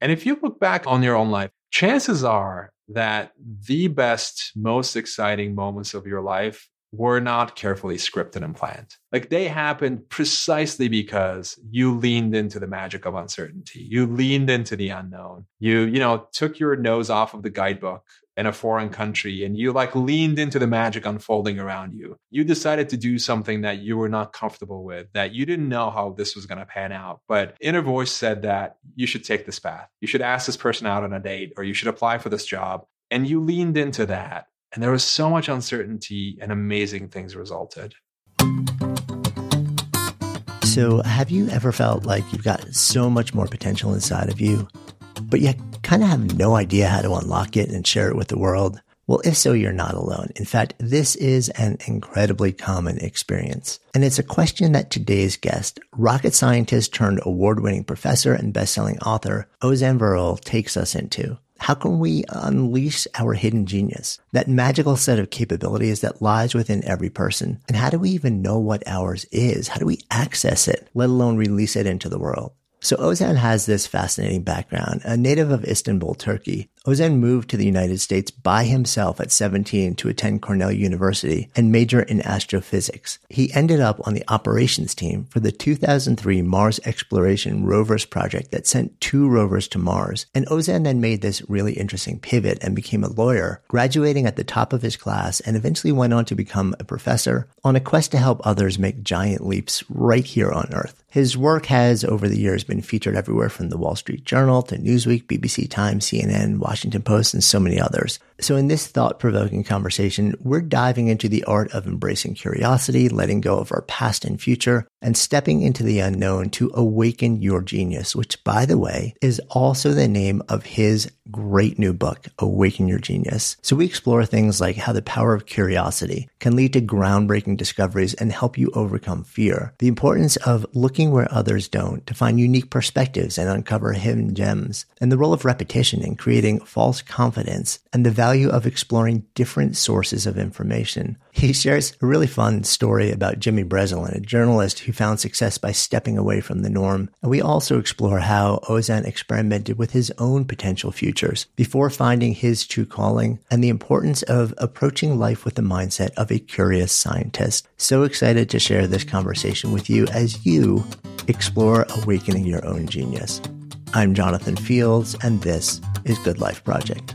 And if you look back on your own life, chances are that the best, most exciting moments of your life were not carefully scripted and planned. Like they happened precisely because you leaned into the magic of uncertainty. You leaned into the unknown. You, you know, took your nose off of the guidebook in a foreign country and you like leaned into the magic unfolding around you. You decided to do something that you were not comfortable with, that you didn't know how this was going to pan out. But inner voice said that you should take this path. You should ask this person out on a date or you should apply for this job. And you leaned into that. And there was so much uncertainty and amazing things resulted. So, have you ever felt like you've got so much more potential inside of you, but you kind of have no idea how to unlock it and share it with the world? Well, if so, you're not alone. In fact, this is an incredibly common experience. And it's a question that today's guest, rocket scientist turned award winning professor and best-selling author, Ozan Varol, takes us into. How can we unleash our hidden genius, that magical set of capabilities that lies within every person? And how do we even know what ours is? How do we access it, let alone release it into the world? So Ozan has this fascinating background. A native of Istanbul, Turkey, Ozan moved to the United States by himself at 17 to attend Cornell University and major in astrophysics. He ended up on the operations team for the 2003 Mars Exploration Rovers project that sent two rovers to Mars. And Ozan then made this really interesting pivot and became a lawyer, graduating at the top of his class and eventually went on to become a professor on a quest to help others make giant leaps right here on Earth. His work has over the years been featured everywhere from the Wall Street Journal to Newsweek, BBC Times, CNN, Washington Washington Post, and so many others. So in this thought provoking conversation, we're diving into the art of embracing curiosity, letting go of our past and future, and stepping into the unknown to awaken your genius, which by the way is also the name of his great new book, Awaken Your Genius. So we explore things like how the power of curiosity can lead to groundbreaking discoveries and help you overcome fear. The importance of looking where others don't to find unique perspectives and uncover hidden gems and the role of repetition in creating false confidence and the value of exploring different sources of information. He shares a really fun story about Jimmy Breslin, a journalist who found success by stepping away from the norm. And we also explore how Ozan experimented with his own potential futures before finding his true calling and the importance of approaching life with the mindset of a curious scientist. So excited to share this conversation with you as you explore awakening your own genius. I'm Jonathan Fields, and this is Good Life Project.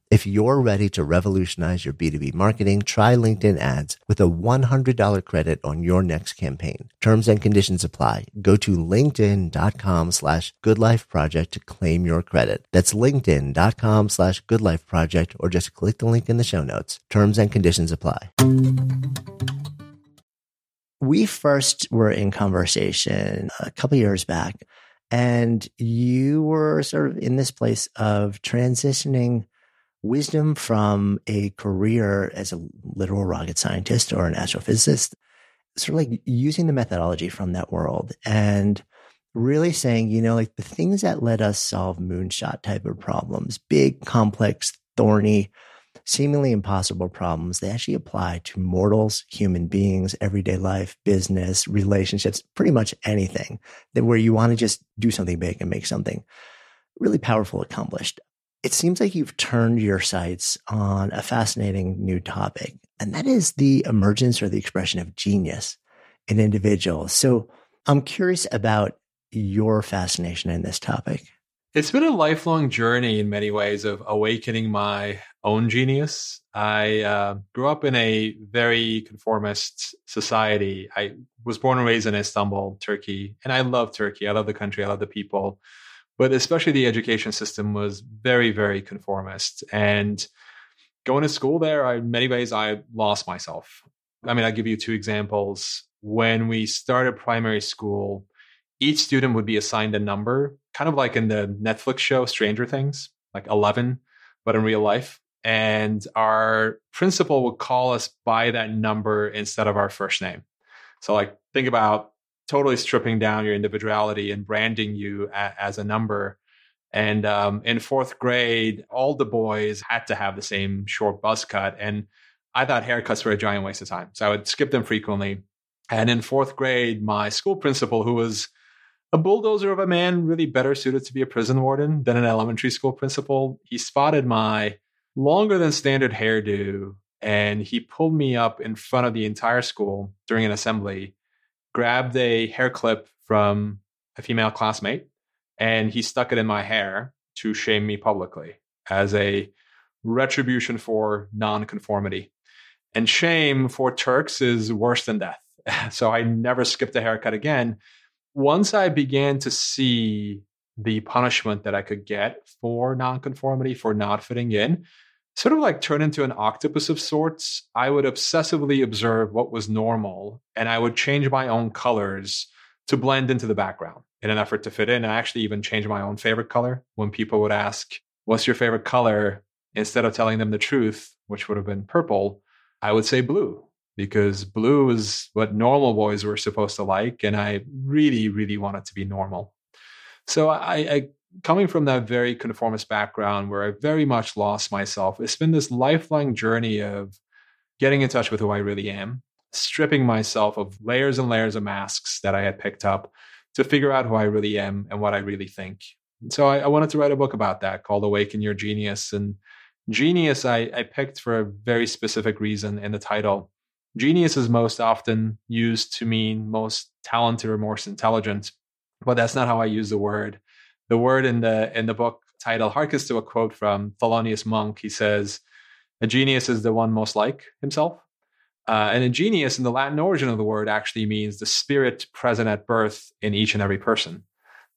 If you're ready to revolutionize your B2B marketing, try LinkedIn ads with a $100 credit on your next campaign. Terms and conditions apply. Go to linkedin.com slash goodlifeproject to claim your credit. That's linkedin.com slash goodlifeproject or just click the link in the show notes. Terms and conditions apply. We first were in conversation a couple years back and you were sort of in this place of transitioning wisdom from a career as a literal rocket scientist or an astrophysicist, sort of like using the methodology from that world and really saying, you know, like the things that let us solve moonshot type of problems, big, complex, thorny, seemingly impossible problems, they actually apply to mortals, human beings, everyday life, business, relationships, pretty much anything that where you want to just do something big and make something really powerful accomplished it seems like you've turned your sights on a fascinating new topic, and that is the emergence or the expression of genius in individuals. So I'm curious about your fascination in this topic. It's been a lifelong journey in many ways of awakening my own genius. I uh, grew up in a very conformist society. I was born and raised in Istanbul, Turkey, and I love Turkey. I love the country. I love the people but especially the education system was very, very conformist. And going to school there, I, in many ways, I lost myself. I mean, I'll give you two examples. When we started primary school, each student would be assigned a number, kind of like in the Netflix show Stranger Things, like 11, but in real life. And our principal would call us by that number instead of our first name. So, like, think about totally stripping down your individuality and branding you a, as a number. And um, in fourth grade, all the boys had to have the same short buzz cut. And I thought haircuts were a giant waste of time. So I would skip them frequently. And in fourth grade, my school principal, who was a bulldozer of a man, really better suited to be a prison warden than an elementary school principal, he spotted my longer than standard hairdo and he pulled me up in front of the entire school during an assembly grabbed a hair clip from a female classmate and he stuck it in my hair to shame me publicly as a retribution for nonconformity. And shame for Turks is worse than death. So I never skipped a haircut again. Once I began to see the punishment that I could get for nonconformity, for not fitting in, sort of like turn into an octopus of sorts. I would obsessively observe what was normal and I would change my own colors to blend into the background in an effort to fit in. I actually even changed my own favorite color when people would ask, What's your favorite color? Instead of telling them the truth, which would have been purple, I would say blue because blue is what normal boys were supposed to like. And I really, really wanted to be normal. So I, I coming from that very conformist background where I very much lost myself, it's been this lifelong journey of getting in touch with who I really am, stripping myself of layers and layers of masks that I had picked up to figure out who I really am and what I really think. And so I, I wanted to write a book about that called Awaken Your Genius. And genius, I, I picked for a very specific reason in the title. Genius is most often used to mean most talented or most intelligent, but that's not how I use the word the word in the in the book title harkens to a quote from Thelonious Monk. He says, "A genius is the one most like himself." Uh, and a genius in the Latin origin of the word actually means the spirit present at birth in each and every person.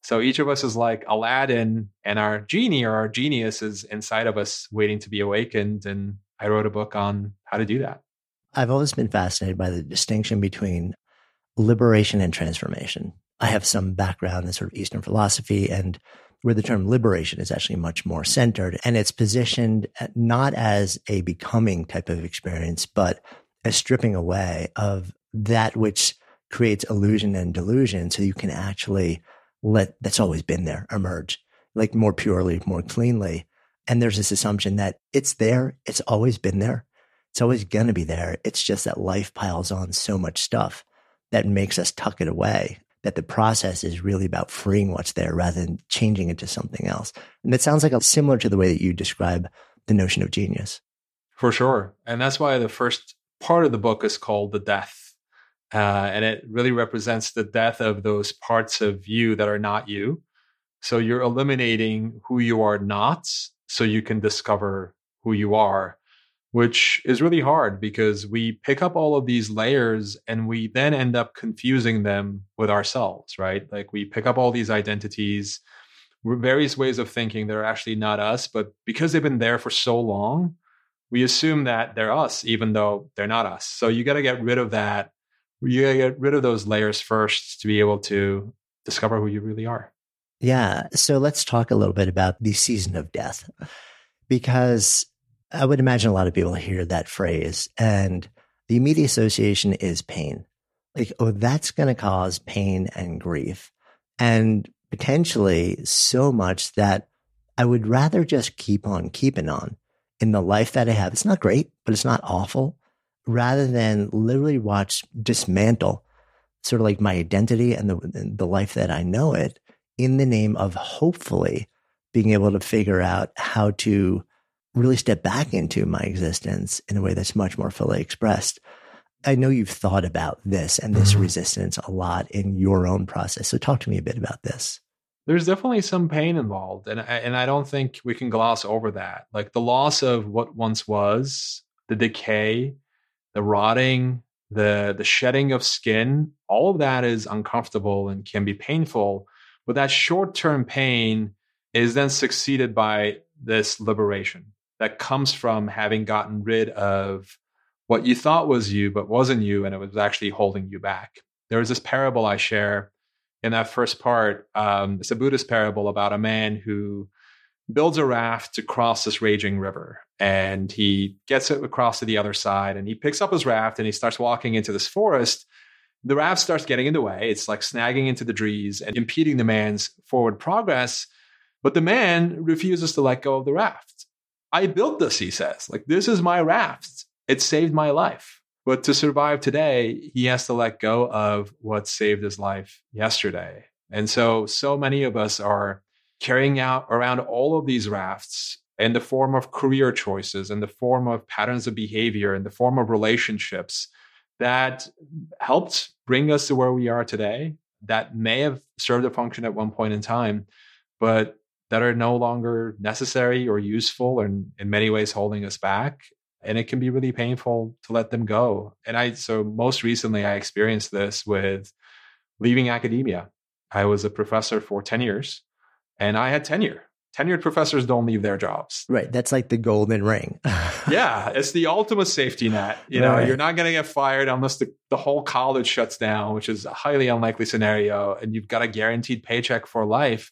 So each of us is like Aladdin, and our genie or our genius is inside of us, waiting to be awakened. And I wrote a book on how to do that. I've always been fascinated by the distinction between liberation and transformation. I have some background in sort of Eastern philosophy and where the term liberation is actually much more centered and it's positioned uh, not as a becoming type of experience, but a stripping away of that which creates illusion and delusion. So you can actually let that's always been there emerge like more purely, more cleanly. And there's this assumption that it's there. It's always been there. It's always going to be there. It's just that life piles on so much stuff that makes us tuck it away that the process is really about freeing what's there rather than changing it to something else. And that sounds like a, similar to the way that you describe the notion of genius. For sure. And that's why the first part of the book is called The Death. Uh, and it really represents the death of those parts of you that are not you. So you're eliminating who you are not so you can discover who you are which is really hard because we pick up all of these layers and we then end up confusing them with ourselves, right? Like we pick up all these identities, various ways of thinking that are actually not us, but because they've been there for so long, we assume that they're us, even though they're not us. So you got to get rid of that. You got to get rid of those layers first to be able to discover who you really are. Yeah. So let's talk a little bit about the season of death because I would imagine a lot of people hear that phrase and the immediate association is pain. Like, oh, that's going to cause pain and grief and potentially so much that I would rather just keep on keeping on in the life that I have. It's not great, but it's not awful rather than literally watch dismantle sort of like my identity and the, the life that I know it in the name of hopefully being able to figure out how to really step back into my existence in a way that's much more fully expressed. I know you've thought about this and this mm-hmm. resistance a lot in your own process. So talk to me a bit about this. There's definitely some pain involved and and I don't think we can gloss over that. Like the loss of what once was, the decay, the rotting, the the shedding of skin, all of that is uncomfortable and can be painful. But that short-term pain is then succeeded by this liberation that comes from having gotten rid of what you thought was you, but wasn't you, and it was actually holding you back. There is this parable I share in that first part. Um, it's a Buddhist parable about a man who builds a raft to cross this raging river. And he gets it across to the other side and he picks up his raft and he starts walking into this forest. The raft starts getting in the way. It's like snagging into the trees and impeding the man's forward progress. But the man refuses to let go of the raft. I built this, he says. Like, this is my raft. It saved my life. But to survive today, he has to let go of what saved his life yesterday. And so, so many of us are carrying out around all of these rafts in the form of career choices, in the form of patterns of behavior, in the form of relationships that helped bring us to where we are today, that may have served a function at one point in time, but that are no longer necessary or useful and in many ways holding us back and it can be really painful to let them go. And i so most recently i experienced this with leaving academia. I was a professor for 10 years and i had tenure. Tenured professors don't leave their jobs. Right. That's like the golden ring. Yeah it's the ultimate safety net. You know right. you're not going to get fired unless the, the whole college shuts down which is a highly unlikely scenario and you've got a guaranteed paycheck for life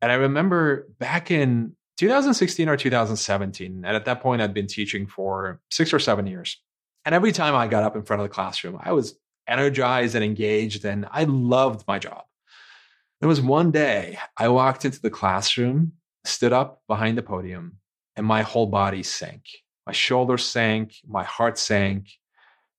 and I remember back in 2016 or 2017, and at that point, I'd been teaching for six or seven years. And every time I got up in front of the classroom, I was energized and engaged, and I loved my job. There was one day I walked into the classroom, stood up behind the podium, and my whole body sank. My shoulders sank, my heart sank.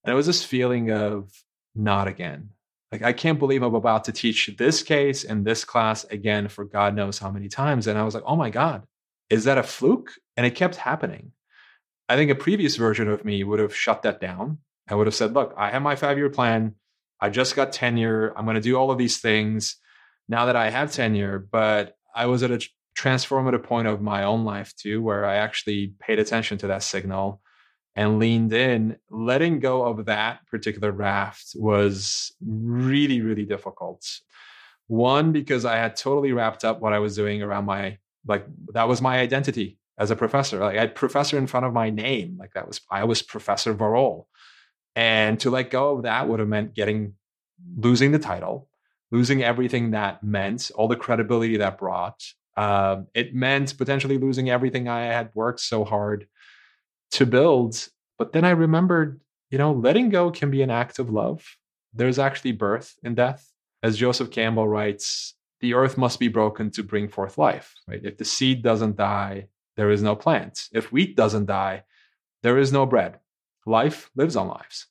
And it was this feeling of not again, like i can't believe i'm about to teach this case in this class again for god knows how many times. And i was like oh my god is that a fluke? And it kept happening. I think a previous version of me would have shut that down i would have said look i have my five year plan. I just got tenure. I'm going to do all of these things now that i have tenure. But i was at a transformative point of my own life too where i actually paid attention to that signal and leaned in, letting go of that particular raft was really, really difficult. One, because I had totally wrapped up what I was doing around my, like, that was my identity as a professor. Like, I had professor in front of my name. Like, that was, I was Professor Varol. And to let go of that would have meant getting, losing the title, losing everything that meant, all the credibility that brought, Uh, it meant potentially losing everything I had worked so hard to build. But then I remembered, you know, letting go can be an act of love. There's actually birth and death. As Joseph Campbell writes, the earth must be broken to bring forth life, right? If the seed doesn't die, there is no plant. If wheat doesn't die, there is no bread. Life lives on lives.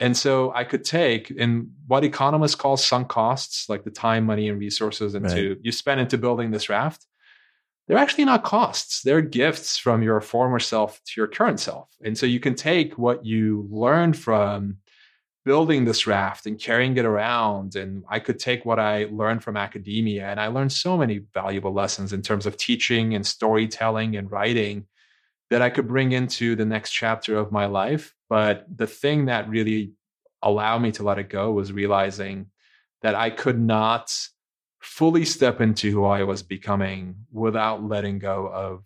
And so I could take in what economists call sunk costs, like the time, money, and resources into right. you spend into building this raft. They're actually not costs. They're gifts from your former self to your current self. And so you can take what you learned from building this raft and carrying it around. And I could take what I learned from academia, and I learned so many valuable lessons in terms of teaching and storytelling and writing that I could bring into the next chapter of my life. But the thing that really allowed me to let it go was realizing that I could not fully step into who I was becoming without letting go of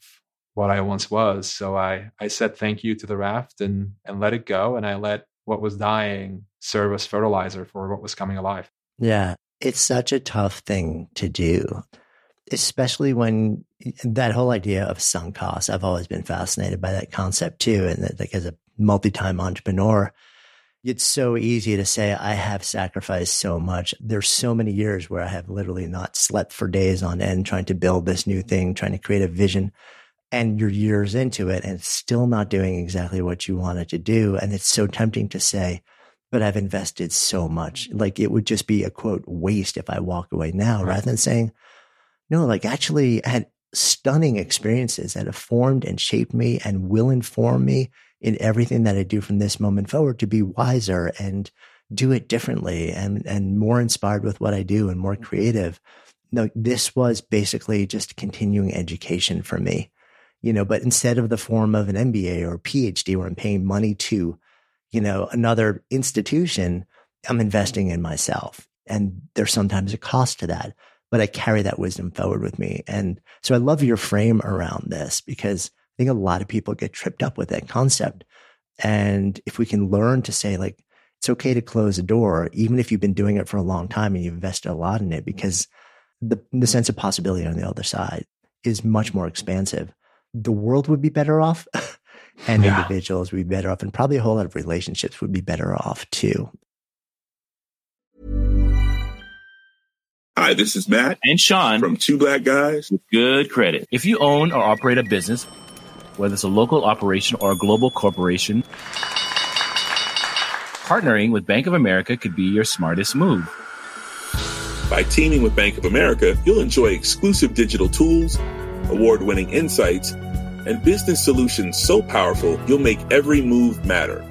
what I once was. So I I said thank you to the raft and and let it go and I let what was dying serve as fertilizer for what was coming alive. Yeah, it's such a tough thing to do, especially when that whole idea of sunk costs. I've always been fascinated by that concept too. And that, like as a multi-time entrepreneur, it's so easy to say, I have sacrificed so much. There's so many years where I have literally not slept for days on end trying to build this new thing, trying to create a vision. And you're years into it and still not doing exactly what you wanted to do. And it's so tempting to say, but I've invested so much. Like it would just be a quote waste if I walk away now right. rather than saying, no, like actually I had stunning experiences that have formed and shaped me and will inform me in everything that I do from this moment forward to be wiser and do it differently and, and more inspired with what I do and more mm-hmm. creative. No, this was basically just continuing education for me, you know, but instead of the form of an MBA or PhD where I'm paying money to you know, another institution, I'm investing in myself. And there's sometimes a cost to that, but I carry that wisdom forward with me. And so I love your frame around this because I think a lot of people get tripped up with that concept. And if we can learn to say, like, it's okay to close a door, even if you've been doing it for a long time and you've invested a lot in it, because the, the sense of possibility on the other side is much more expansive. The world would be better off and yeah. individuals would be better off, and probably a whole lot of relationships would be better off too. Hi, this is Matt and Sean from Two Black Guys with Good Credit. If you own or operate a business, whether it's a local operation or a global corporation, partnering with Bank of America could be your smartest move. By teaming with Bank of America, you'll enjoy exclusive digital tools, award winning insights, and business solutions so powerful you'll make every move matter.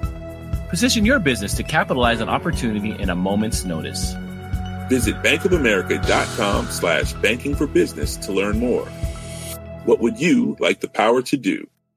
Position your business to capitalize on opportunity in a moment's notice. Visit bankofamerica.com slash banking for business to learn more. What would you like the power to do?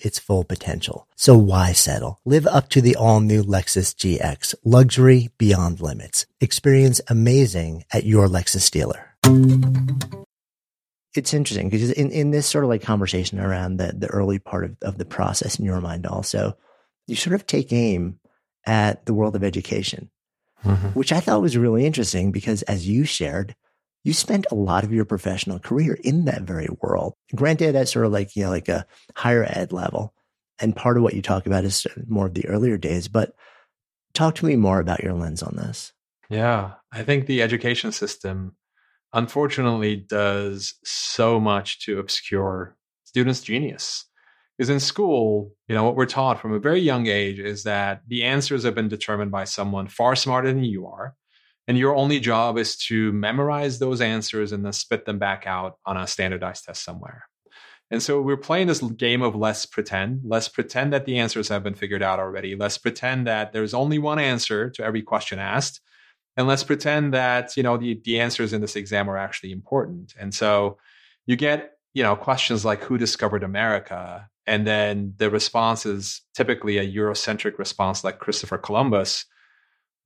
its full potential. So why settle? Live up to the all new Lexus GX, luxury beyond limits. Experience amazing at your Lexus dealer. It's interesting because in, in this sort of like conversation around the, the early part of, of the process in your mind also, you sort of take aim at the world of education, mm-hmm. which I thought was really interesting because as you shared, you spent a lot of your professional career in that very world. Granted, at sort of like, you know, like a higher ed level. And part of what you talk about is more of the earlier days, but talk to me more about your lens on this. Yeah, I think the education system unfortunately does so much to obscure students' genius. Because in school, you know, what we're taught from a very young age is that the answers have been determined by someone far smarter than you are. And your only job is to memorize those answers and then spit them back out on a standardized test somewhere. And so we're playing this game of let's pretend. Let's pretend that the answers have been figured out already. Let's pretend that there's only one answer to every question asked. And let's pretend that, you know, the, the answers in this exam are actually important. And so you get, you know, questions like who discovered America? And then the response is typically a Eurocentric response like Christopher Columbus.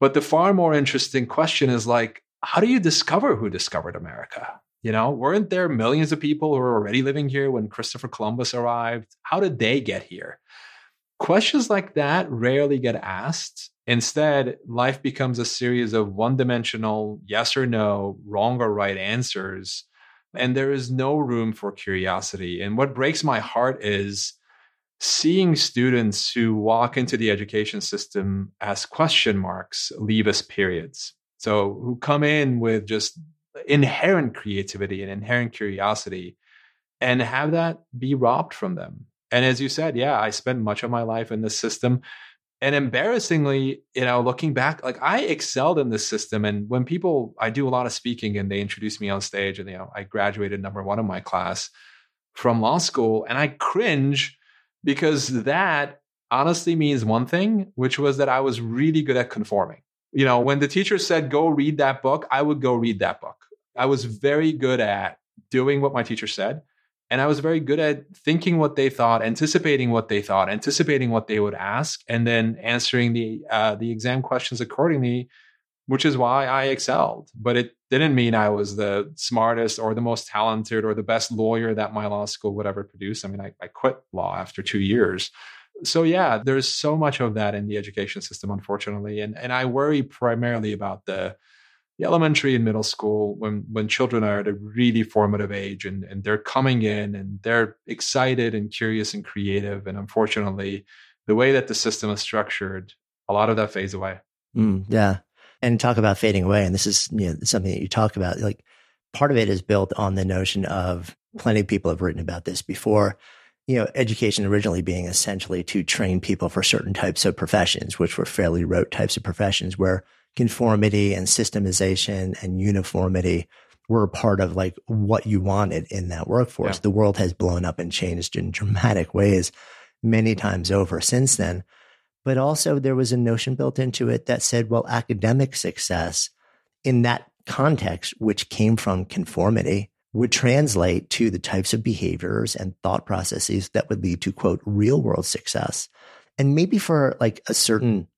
But the far more interesting question is like, how do you discover who discovered America? You know, weren't there millions of people who were already living here when Christopher Columbus arrived? How did they get here? Questions like that rarely get asked. Instead, life becomes a series of one dimensional yes or no, wrong or right answers. And there is no room for curiosity. And what breaks my heart is seeing students who walk into the education system as question marks leave us periods. So, who come in with just inherent creativity and inherent curiosity and have that be robbed from them. And as you said, yeah, I spent much of my life in this system. And embarrassingly, you know, looking back, like I excelled in this system. And when people, I do a lot of speaking and they introduce me on stage, and, you know, I graduated number one in my class from law school. And I cringe because that honestly means one thing, which was that I was really good at conforming. You know, when the teacher said, go read that book, I would go read that book. I was very good at doing what my teacher said. And I was very good at thinking what they thought, anticipating what they thought, anticipating what they would ask, and then answering the uh, the exam questions accordingly, which is why I excelled. But it didn't mean I was the smartest or the most talented or the best lawyer that my law school would ever produce. I mean, I, I quit law after two years. So yeah, there's so much of that in the education system, unfortunately, and and I worry primarily about the the elementary and middle school when when children are at a really formative age and, and they're coming in and they're excited and curious and creative and unfortunately the way that the system is structured a lot of that fades away mm, yeah and talk about fading away and this is you know something that you talk about like part of it is built on the notion of plenty of people have written about this before you know education originally being essentially to train people for certain types of professions which were fairly rote types of professions where conformity and systemization and uniformity were a part of like what you wanted in that workforce. Yeah. The world has blown up and changed in dramatic ways many times over since then. But also there was a notion built into it that said, well, academic success in that context, which came from conformity, would translate to the types of behaviors and thought processes that would lead to quote real world success. And maybe for like a certain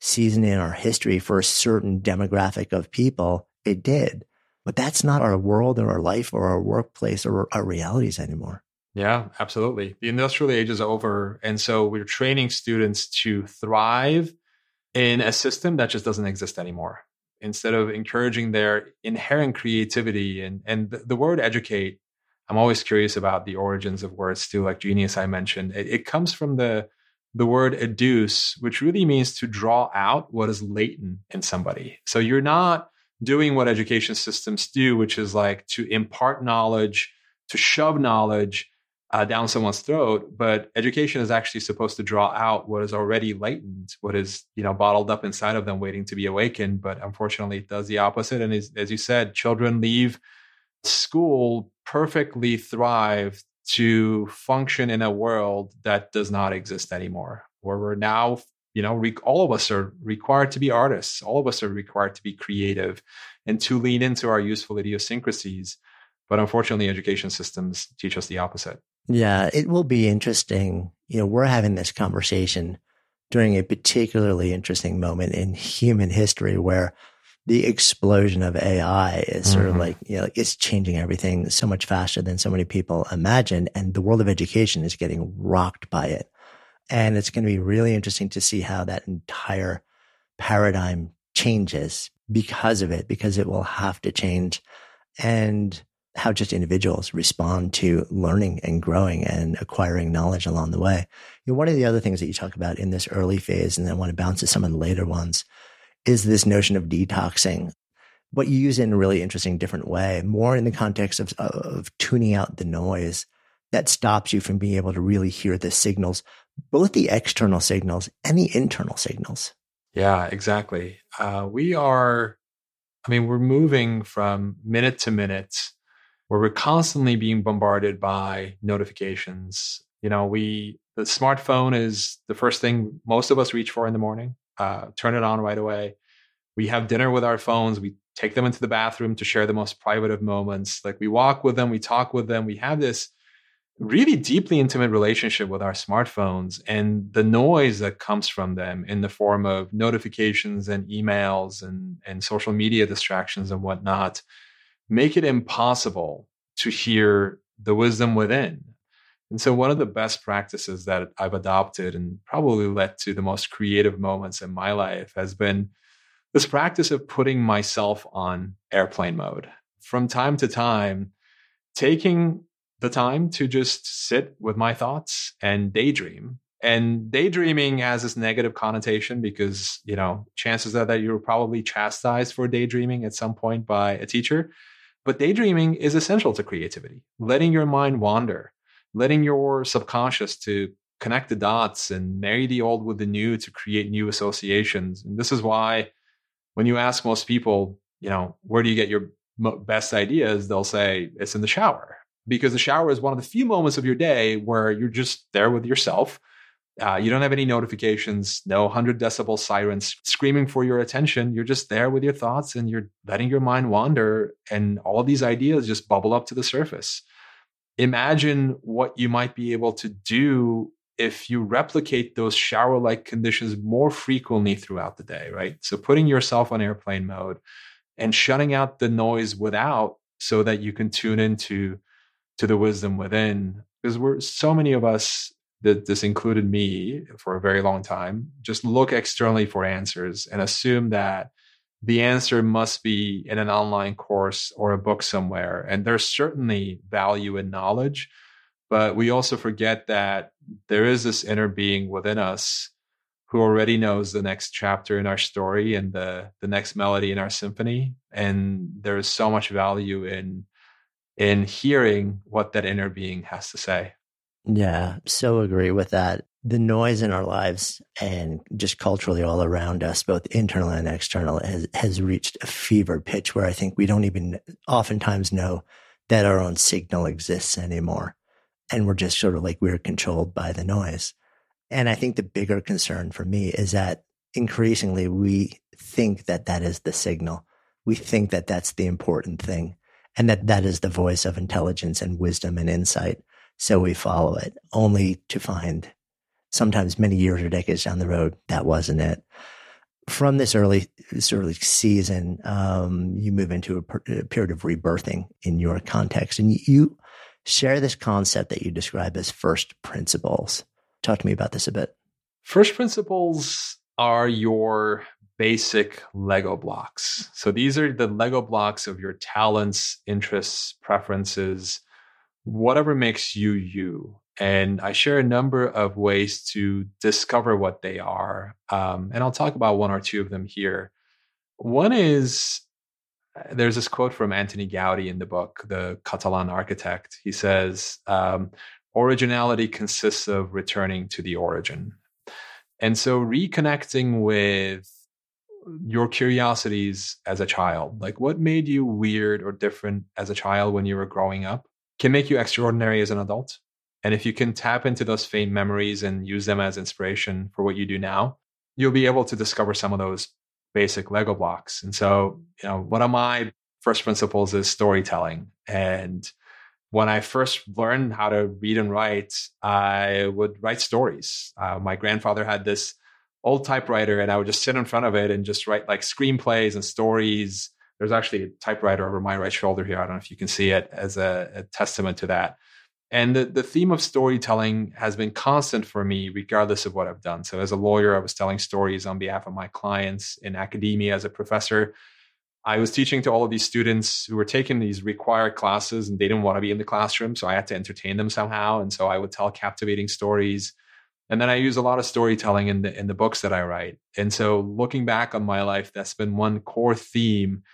season in our history for a certain demographic of people, it did. But that's not our world or our life or our workplace or our realities anymore. Yeah, absolutely. The industrial age is over. And so we're training students to thrive in a system that just doesn't exist anymore. Instead of encouraging their inherent creativity and, and the, the word educate, I'm always curious about the origins of words too, like genius I mentioned. It, it comes from the the word educe, which really means to draw out what is latent in somebody. So you're not doing what education systems do, which is like to impart knowledge, to shove knowledge uh, down someone's throat, but education is actually supposed to draw out what is already latent, what is you know bottled up inside of them, waiting to be awakened. But unfortunately, it does the opposite. And as, as you said, children leave school perfectly thrive to function in a world that does not exist anymore, where we're now you know re- all of us are required to be artists all of us are required to be creative and to lean into our useful idiosyncrasies but unfortunately education systems teach us the opposite yeah, it will be interesting. You know, we're having this conversation during a particularly interesting moment in human history where the explosion of AI is sort mm-hmm. of like, you know, it's changing everything so much faster than so many people imagine. And the world of education is getting rocked by it. And it's going to be really interesting to see how that entire paradigm changes because of it, because it will have to change. And how just individuals respond to learning and growing and acquiring knowledge along the way. You know, one of the other things that you talk about in this early phase, and then want to bounce to some of the later ones, is this notion of detoxing. What you use in a really interesting, different way, more in the context of, of tuning out the noise that stops you from being able to really hear the signals, both the external signals and the internal signals. Yeah, exactly. Uh, we are, I mean, we're moving from minute to minute where we're constantly being bombarded by notifications. You know, we the smartphone is the first thing most of us reach for in the morning. Uh, turn it on right away. We have dinner with our phones. We take them into the bathroom to share the most private of moments. Like we walk with them, we talk with them. We have this really deeply intimate relationship with our smartphones and the noise that comes from them in the form of notifications and emails and, and social media distractions and whatnot make it impossible to hear the wisdom within. And so, one of the best practices that I've adopted and probably led to the most creative moments in my life has been this practice of putting myself on airplane mode. From time to time, taking the time to just sit with my thoughts and daydream. And daydreaming has this negative connotation because, you know, chances are that you were probably chastised for daydreaming at some point by a teacher. But daydreaming is essential to creativity, letting your mind wander, letting your subconscious to connect the dots and marry the old with the new to create new associations. And this is why when you ask most people, you know, where do you get your best ideas? They'll say it's in the shower because the shower is one of the few moments of your day where you're just there with yourself uh, you don't have any notifications, no 100 decibel sirens screaming for your attention. You're just there with your thoughts and you're letting your mind wander, and all these ideas just bubble up to the surface. Imagine what you might be able to do if you replicate those shower like conditions more frequently throughout the day, right? So, putting yourself on airplane mode and shutting out the noise without so that you can tune into to the wisdom within because we're so many of us that this included me for a very long time, just look externally for answers and assume that the answer must be in an online course or a book somewhere. And there's certainly value in knowledge, but we also forget that there is this inner being within us who already knows the next chapter in our story and the the next melody in our symphony and there is so much value in in hearing what that inner being has to say yeah, so agree with that. The noise in our lives and just culturally all around us, both internal and external, has, has reached a fever pitch where I think we don't even oftentimes know that our own signal exists anymore. And we're just sort of like we're controlled by the noise. And I think the bigger concern for me is that increasingly we think that that is the signal. We think that that's the important thing and that that is the voice of intelligence and wisdom and insight. So we follow it only to find sometimes many years or decades down the road, that wasn't it. From this early, this early season, um, you move into a, per- a period of rebirthing in your context and you share this concept that you describe as first principles. Talk to me about this a bit. First principles are your basic Lego blocks. So these are the Lego blocks of your talents, interests, preferences, whatever makes you you. And I share a number of ways to discover what they are. Um, and I'll talk about one or two of them here. One is uh, there's this quote from Antoni Gaudi in the book, The Catalan Architect. He says, um, originality consists of returning to the origin. And so reconnecting with your curiosities as a child, like what made you weird or different as a child when you were growing up, can make you extraordinary as an adult. And if you can tap into those faint memories and use them as inspiration for what you do now, you'll be able to discover some of those basic Lego blocks. And so, you know, one of my first principles is storytelling. And when I first learned how to read and write, I would write stories. Uh, my grandfather had this old typewriter, and I would just sit in front of it and just write like screenplays and stories. There's actually a typewriter over my right shoulder here. I don't know if you can see it as a, a testament to that. And the, the theme of storytelling has been constant for me, regardless of what I've done. So, as a lawyer, I was telling stories on behalf of my clients. In academia, as a professor, I was teaching to all of these students who were taking these required classes and they didn't want to be in the classroom. So, I had to entertain them somehow. And so, I would tell captivating stories. And then I use a lot of storytelling in the in the books that I write. And so, looking back on my life, that's been one core theme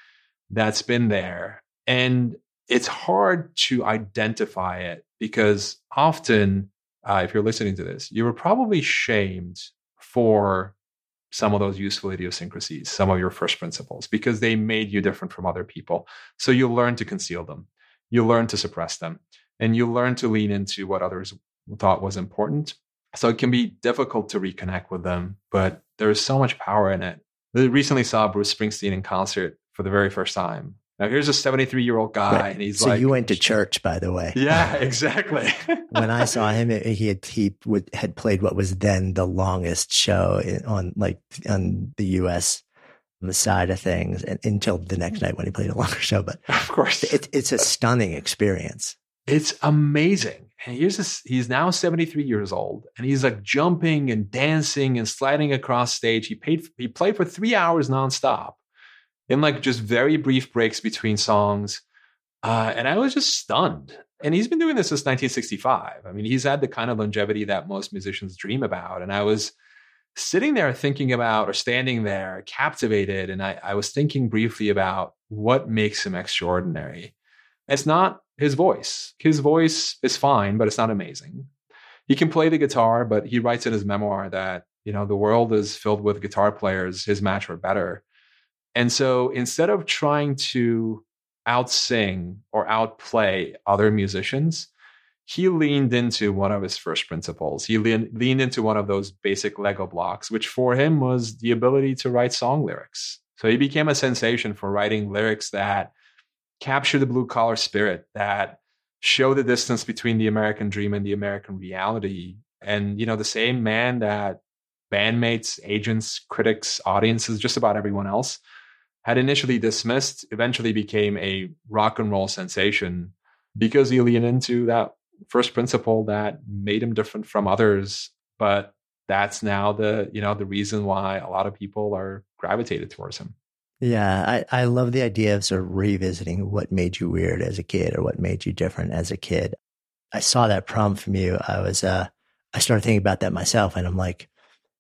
that's been there. And it's hard to identify it because often, uh, if you're listening to this, you were probably shamed for some of those useful idiosyncrasies, some of your first principles, because they made you different from other people. So you learn to conceal them, you learn to suppress them, and you learn to lean into what others thought was important. So it can be difficult to reconnect with them, but there's so much power in it. I recently saw Bruce Springsteen in concert for the very first time. Now here's a 73 year old guy, right. and he's so like, you went to church, by the way. Yeah, exactly. when I saw him, he had he would, had played what was then the longest show in, on like on the U.S. side of things, and, until the next night when he played a longer show. But of course, it, it's a stunning experience. It's amazing. And here's this, he's now 73 years old and he's like jumping and dancing and sliding across stage. He paid, he played for three hours nonstop in like just very brief breaks between songs. Uh, and I was just stunned. And he's been doing this since 1965. I mean, he's had the kind of longevity that most musicians dream about. And I was sitting there thinking about or standing there captivated. And I, I was thinking briefly about what makes him extraordinary. It's not his voice. His voice is fine, but it's not amazing. He can play the guitar, but he writes in his memoir that, you know, the world is filled with guitar players. His match were better. And so instead of trying to outsing or outplay other musicians, he leaned into one of his first principles. He leaned, leaned into one of those basic Lego blocks, which for him was the ability to write song lyrics. So he became a sensation for writing lyrics that capture the blue collar spirit, that show the distance between the American dream and the American reality. And, you know, the same man that bandmates, agents, critics, audiences, just about everyone else had initially dismissed, eventually became a rock and roll sensation because he leaned into that first principle that made him different from others. But that's now the you know the reason why a lot of people are gravitated towards him. Yeah, I, I love the idea of sort of revisiting what made you weird as a kid or what made you different as a kid. I saw that prompt from you. I was uh I started thinking about that myself and I'm like,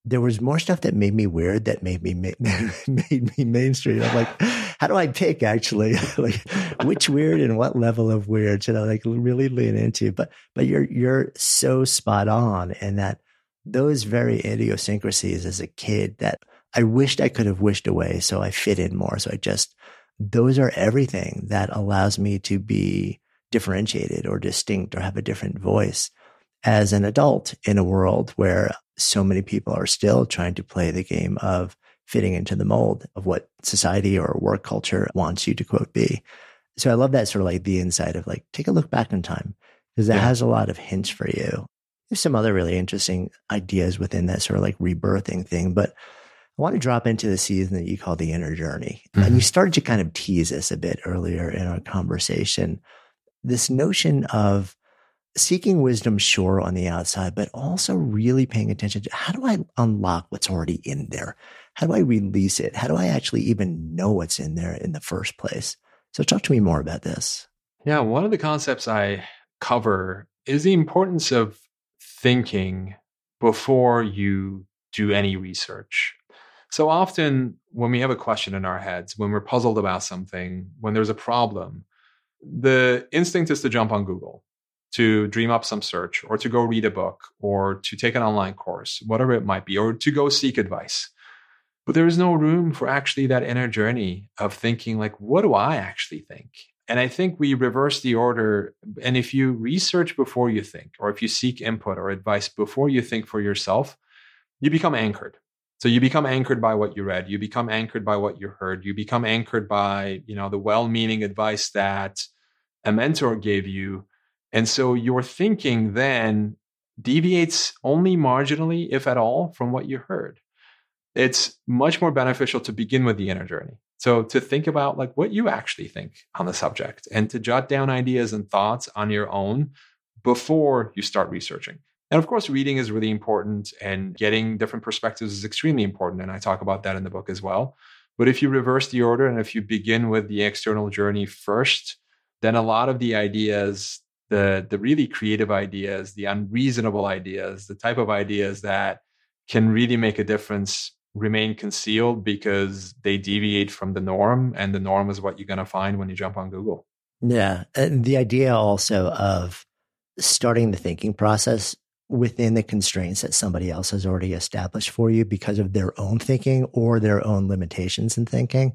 there was more stuff that made me weird that made me made me mainstream. I'm like, how do I pick actually, like which weird and what level of weird should I like really lean into? But but you're you're so spot on in that those very idiosyncrasies as a kid that I wished I could have wished away, so I fit in more. So I just those are everything that allows me to be differentiated or distinct or have a different voice as an adult in a world where so many people are still trying to play the game of fitting into the mold of what society or work culture wants you to quote be. So I love that sort of like the insight of like, take a look back in time because that yeah. has a lot of hints for you. There's some other really interesting ideas within that sort of like rebirthing thing, but I want to drop into the season that you call the inner journey. Mm-hmm. And you started to kind of tease us a bit earlier in our conversation. This notion of seeking wisdom, sure, on the outside, but also really paying attention to how do I unlock what's already in there? How do I release it? How do I actually even know what's in there in the first place? So, talk to me more about this. Yeah, one of the concepts I cover is the importance of thinking before you do any research. So often, when we have a question in our heads, when we're puzzled about something, when there's a problem, the instinct is to jump on Google to dream up some search or to go read a book or to take an online course, whatever it might be, or to go seek advice. But there is no room for actually that inner journey of thinking, like, what do I actually think? And I think we reverse the order. And if you research before you think, or if you seek input or advice before you think for yourself, you become anchored. So you become anchored by what you read. You become anchored by what you heard. You become anchored by, you know, the well-meaning advice that a mentor gave you. And so your thinking then deviates only marginally, if at all, from what you heard. It's much more beneficial to begin with the inner journey. So to think about like what you actually think on the subject and to jot down ideas and thoughts on your own before you start researching. And of course, reading is really important and getting different perspectives is extremely important. And I talk about that in the book as well. But if you reverse the order and if you begin with the external journey first, then a lot of the ideas, the, the really creative ideas, the unreasonable ideas, the type of ideas that can really make a difference remain concealed because they deviate from the norm. And the norm is what you're going to find when you jump on Google. Yeah. And the idea also of starting the thinking process within the constraints that somebody else has already established for you because of their own thinking or their own limitations in thinking.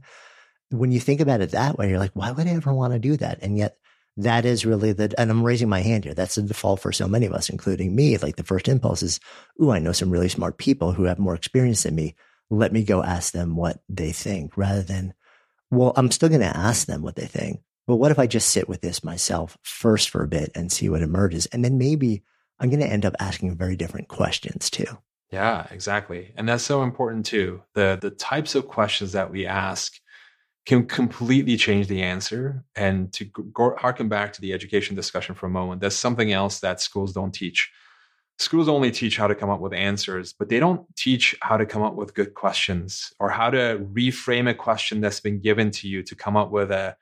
When you think about it that way, you're like, why would I ever want to do that? And yet that is really the, and I'm raising my hand here. That's the default for so many of us, including me. Like the first impulse is, ooh, I know some really smart people who have more experience than me. Let me go ask them what they think rather than, well, I'm still going to ask them what they think. But what if I just sit with this myself first for a bit and see what emerges? And then maybe I'm going to end up asking very different questions too. Yeah, exactly. And that's so important too. The the types of questions that we ask can completely change the answer. And to go, harken back to the education discussion for a moment, there's something else that schools don't teach. Schools only teach how to come up with answers, but they don't teach how to come up with good questions or how to reframe a question that's been given to you to come up with a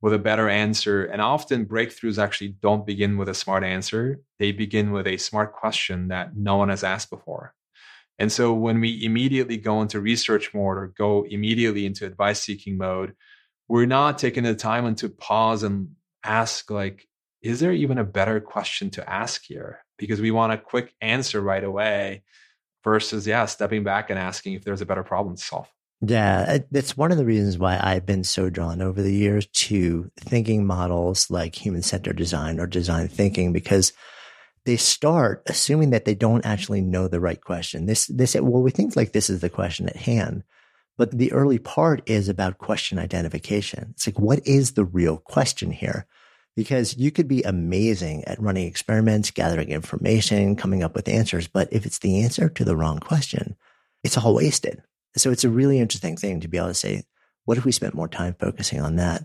with a better answer. And often breakthroughs actually don't begin with a smart answer. They begin with a smart question that no one has asked before. And so when we immediately go into research mode or go immediately into advice seeking mode, we're not taking the time to pause and ask like, is there even a better question to ask here? Because we want a quick answer right away versus, yeah, stepping back and asking if there's a better problem to solve. Yeah, uh, that's one of the reasons why I've been so drawn over the years to thinking models like human centered design or design thinking because they start assuming that they don't actually know the right question. This, they say, well, we think like this is the question at hand. But the early part is about question identification. It's like, what is the real question here? Because you could be amazing at running experiments, gathering information, coming up with answers. But if it's the answer to the wrong question, it's all wasted. So it's a really interesting thing to be able to say, what if we spent more time focusing on that?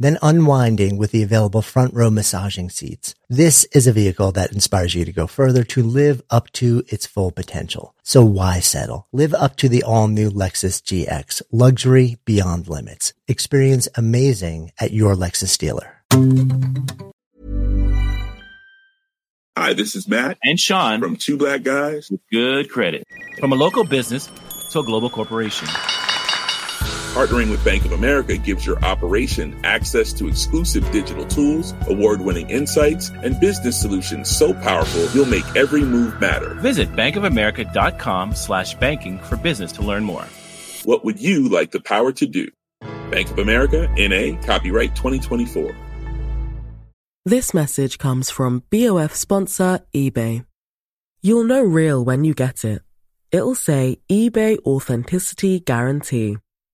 then unwinding with the available front row massaging seats. This is a vehicle that inspires you to go further to live up to its full potential. So why settle? Live up to the all new Lexus GX, luxury beyond limits. Experience amazing at your Lexus dealer. Hi, this is Matt And Sean from Two Black Guys. with good credit. From a local business to a global corporation. Partnering with Bank of America gives your operation access to exclusive digital tools, award winning insights, and business solutions so powerful you'll make every move matter. Visit bankofamerica.com slash banking for business to learn more. What would you like the power to do? Bank of America, NA, copyright 2024. This message comes from BOF sponsor eBay. You'll know real when you get it. It'll say eBay Authenticity Guarantee.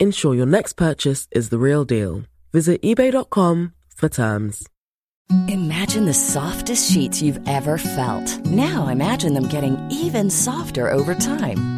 Ensure your next purchase is the real deal. Visit eBay.com for terms. Imagine the softest sheets you've ever felt. Now imagine them getting even softer over time.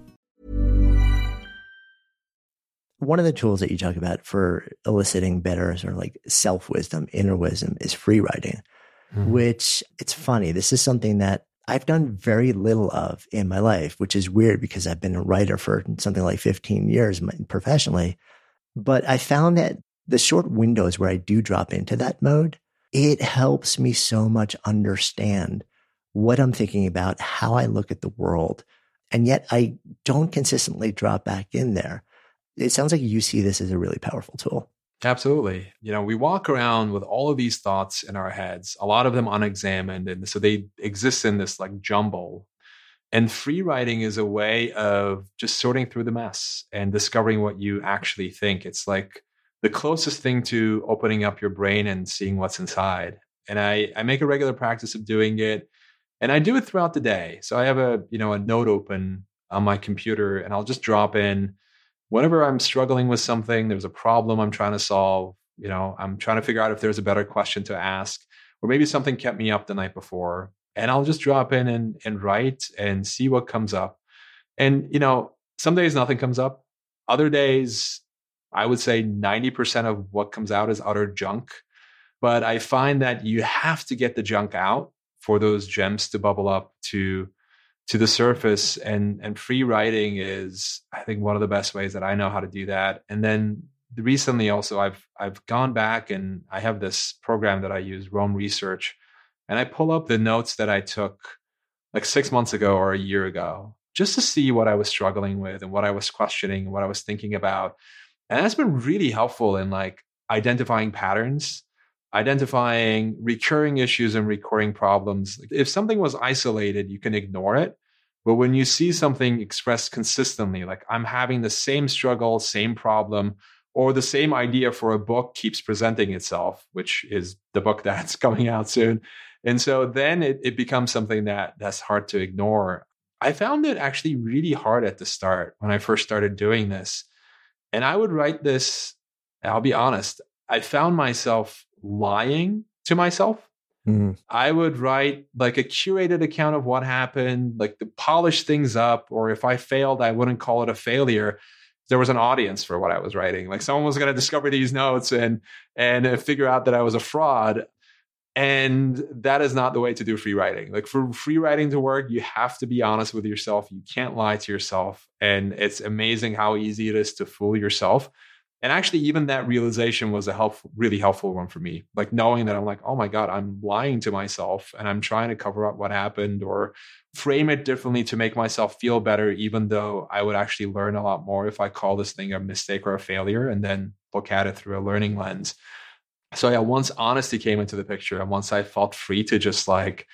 One of the tools that you talk about for eliciting better sort of like self wisdom, inner wisdom is free writing, mm-hmm. which it's funny. This is something that I've done very little of in my life, which is weird because I've been a writer for something like 15 years professionally. But I found that the short windows where I do drop into that mode, it helps me so much understand what I'm thinking about, how I look at the world. And yet I don't consistently drop back in there. It sounds like you see this as a really powerful tool. Absolutely. You know, we walk around with all of these thoughts in our heads, a lot of them unexamined. And so they exist in this like jumble. And free writing is a way of just sorting through the mess and discovering what you actually think. It's like the closest thing to opening up your brain and seeing what's inside. And I, I make a regular practice of doing it and I do it throughout the day. So I have a you know a note open on my computer, and I'll just drop in whenever I'm struggling with something. There's a problem I'm trying to solve. You know, I'm trying to figure out if there's a better question to ask, or maybe something kept me up the night before, and I'll just drop in and and write and see what comes up. And you know, some days nothing comes up. Other days, I would say 90% of what comes out is utter junk. But I find that you have to get the junk out for those gems to bubble up to to the surface and and free writing is i think one of the best ways that i know how to do that and then recently also i've i've gone back and i have this program that i use Roam Research and i pull up the notes that i took like 6 months ago or a year ago just to see what i was struggling with and what i was questioning and what i was thinking about and that's been really helpful in like identifying patterns identifying recurring issues and recurring problems. If something was isolated, you can ignore it. But when you see something expressed consistently, like I'm having the same struggle, same problem, or the same idea for a book keeps presenting itself, which is the book that's coming out soon. And so then it, it becomes something that that's hard to ignore. I found it actually really hard at the start when I first started doing this. And I would write this, I'll be honest, I found myself lying to myself. Mm-hmm. I would write like a curated account of what happened, like to polish things up, or if I failed, I wouldn't call it a failure. There was an audience for what I was writing. Like someone was going to discover these notes and and figure out that I was a fraud. And that is not the way to do free writing. Like for free writing to work, you have to be honest with yourself. You can't lie to yourself. And it's amazing how easy it is to fool yourself and actually even that realization was a helpful really helpful one for me. Like knowing that i'm like oh my god i'm lying to myself and i'm trying to cover up what happened or frame it differently to make myself feel better even though i would actually learn a lot more if i call this thing a mistake or a failure and then look at it through a learning lens. So yeah once honesty came into the picture and once i felt free to just like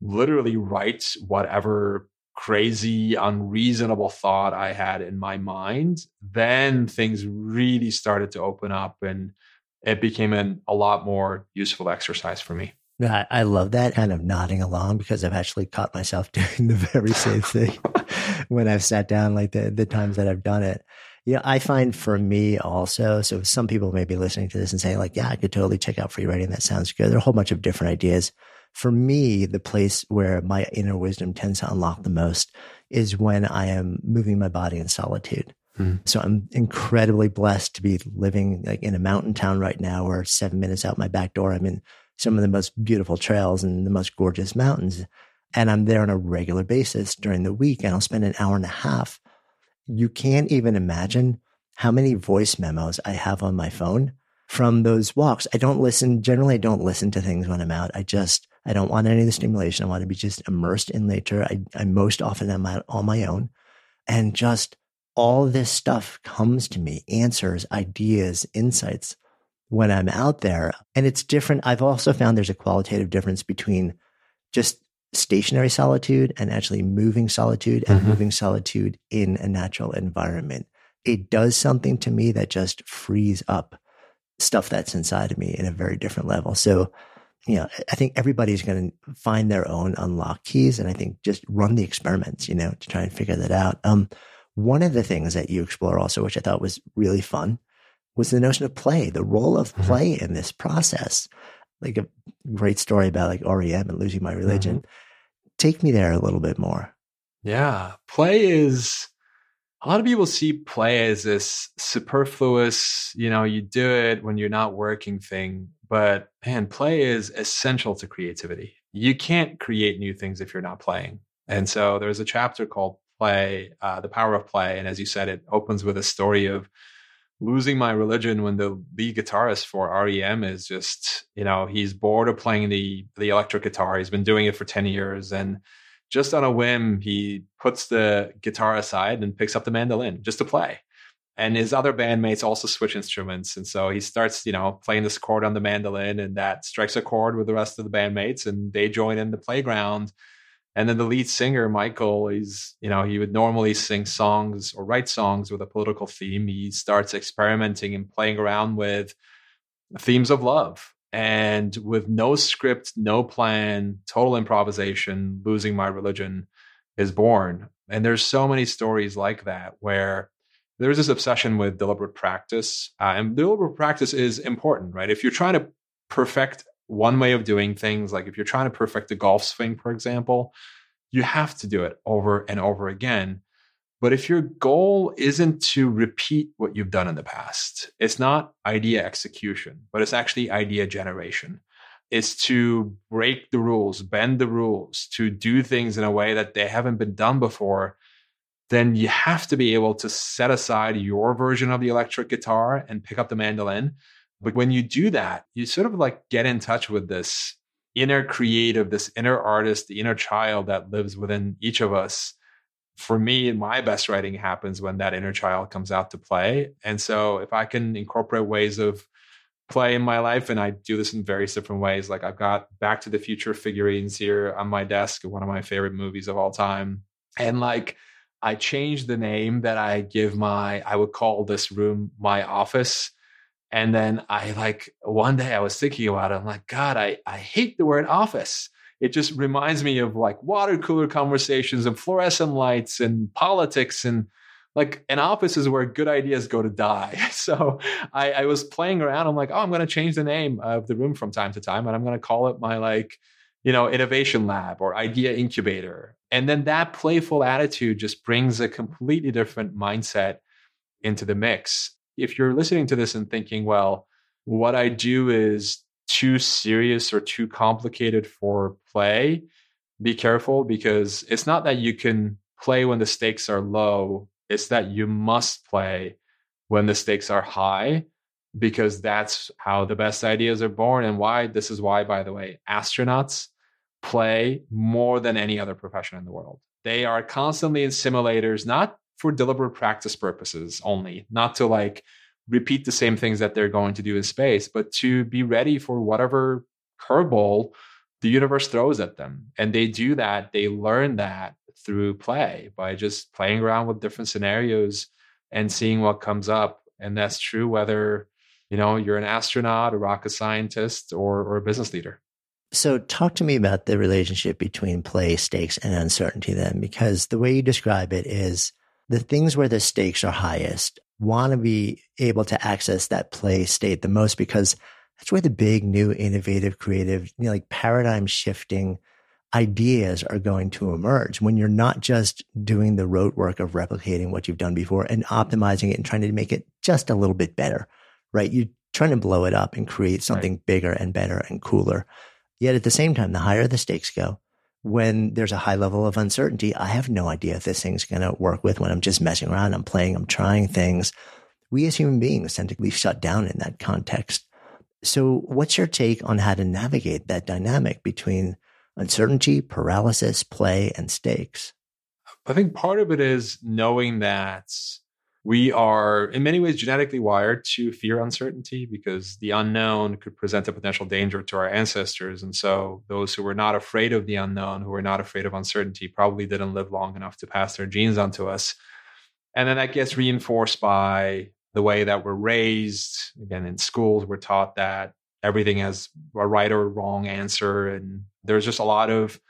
literally write whatever crazy, unreasonable thought I had in my mind, then things really started to open up and it became an, a lot more useful exercise for me. I love that kind of nodding along because I've actually caught myself doing the very same thing when I've sat down, like the, the times that I've done it. Yeah, I find for me also, so some people may be listening to this and saying, like, yeah, I could totally check out free writing. That sounds good. There are a whole bunch of different ideas for me, the place where my inner wisdom tends to unlock the most is when I am moving my body in solitude. Mm. So I'm incredibly blessed to be living like in a mountain town right now where seven minutes out my back door, I'm in some of the most beautiful trails and the most gorgeous mountains. And I'm there on a regular basis during the week and I'll spend an hour and a half. You can't even imagine how many voice memos I have on my phone from those walks. I don't listen, generally, I don't listen to things when I'm out. I just, I don't want any of the stimulation. I want to be just immersed in nature. I, I most often am out on my own and just all this stuff comes to me, answers, ideas, insights when I'm out there. And it's different. I've also found there's a qualitative difference between just stationary solitude and actually moving solitude and mm-hmm. moving solitude in a natural environment. It does something to me that just frees up stuff that's inside of me in a very different level. So, you know, I think everybody's going to find their own unlock keys. And I think just run the experiments, you know, to try and figure that out. Um, one of the things that you explore also, which I thought was really fun, was the notion of play, the role of mm-hmm. play mm-hmm. in this process. Like a great story about like REM and losing my religion. Mm-hmm. Take me there a little bit more. Yeah. Play is a lot of people see play as this superfluous, you know, you do it when you're not working thing. But man, play is essential to creativity. You can't create new things if you're not playing. And so there's a chapter called Play, uh, The Power of Play. And as you said, it opens with a story of losing my religion when the lead guitarist for REM is just, you know, he's bored of playing the the electric guitar. He's been doing it for 10 years and just on a whim, he puts the guitar aside and picks up the mandolin just to play. And his other bandmates also switch instruments. And so he starts, you know, playing this chord on the mandolin and that strikes a chord with the rest of the bandmates and they join in the playground. And then the lead singer, Michael, he's, you know, he would normally sing songs or write songs with a political theme. He starts experimenting and playing around with themes of love and with no script, no plan, total improvisation, losing my religion is born. And there's so many stories like that where there's this obsession with deliberate practice. Uh, and deliberate practice is important, right? If you're trying to perfect one way of doing things, like if you're trying to perfect a golf swing, for example, you have to do it over and over again. But if your goal isn't to repeat what you've done in the past, it's not idea execution, but it's actually idea generation. It's to break the rules, bend the rules, to do things in a way that they haven't been done before. Then you have to be able to set aside your version of the electric guitar and pick up the mandolin. But when you do that, you sort of like get in touch with this inner creative, this inner artist, the inner child that lives within each of us for me, my best writing happens when that inner child comes out to play. And so if I can incorporate ways of play in my life, and I do this in various different ways, like I've got Back to the Future figurines here on my desk, one of my favorite movies of all time. And like I changed the name that I give my, I would call this room my office. And then I like one day I was thinking about it. I'm like, God, I, I hate the word office it just reminds me of like water cooler conversations and fluorescent lights and politics and like an office is where good ideas go to die. So I, I was playing around. I'm like, oh, I'm going to change the name of the room from time to time, and I'm going to call it my like, you know, innovation lab or idea incubator. And then that playful attitude just brings a completely different mindset into the mix. If you're listening to this and thinking, well, what I do is too serious or too complicated for play, be careful because it's not that you can play when the stakes are low, it's that you must play when the stakes are high because that's how the best ideas are born and why this is why by the way astronauts play more than any other profession in the world they are constantly in simulators not for deliberate practice purposes only not to like repeat the same things that they're going to do in space, but to be ready for whatever curveball the universe throws at them. And they do that, they learn that through play by just playing around with different scenarios and seeing what comes up. And that's true whether, you know, you're an astronaut, a rocket scientist, or, or a business leader. So, talk to me about the relationship between play, stakes, and uncertainty then, because the way you describe it is the things where the stakes are highest want to be able to access that play state the most because that's where the big, new, innovative, creative, you know, like paradigm shifting ideas are going to emerge when you're not just doing the rote work of replicating what you've done before and optimizing it and trying to make it just a little bit better, right? You're trying to blow it up and create something right. bigger and better and cooler. Yet at the same time, the higher the stakes go, when there's a high level of uncertainty, I have no idea if this thing's going to work with when I'm just messing around, I'm playing, I'm trying things. We as human beings tend to be shut down in that context. So what's your take on how to navigate that dynamic between uncertainty, paralysis, play, and stakes? I think part of it is knowing that we are in many ways genetically wired to fear uncertainty because the unknown could present a potential danger to our ancestors. And so those who were not afraid of the unknown, who were not afraid of uncertainty, probably didn't live long enough to pass their genes on to us. And then that gets reinforced by the way that we're raised. Again, in schools, we're taught that everything has a right or wrong answer. And there's just a lot of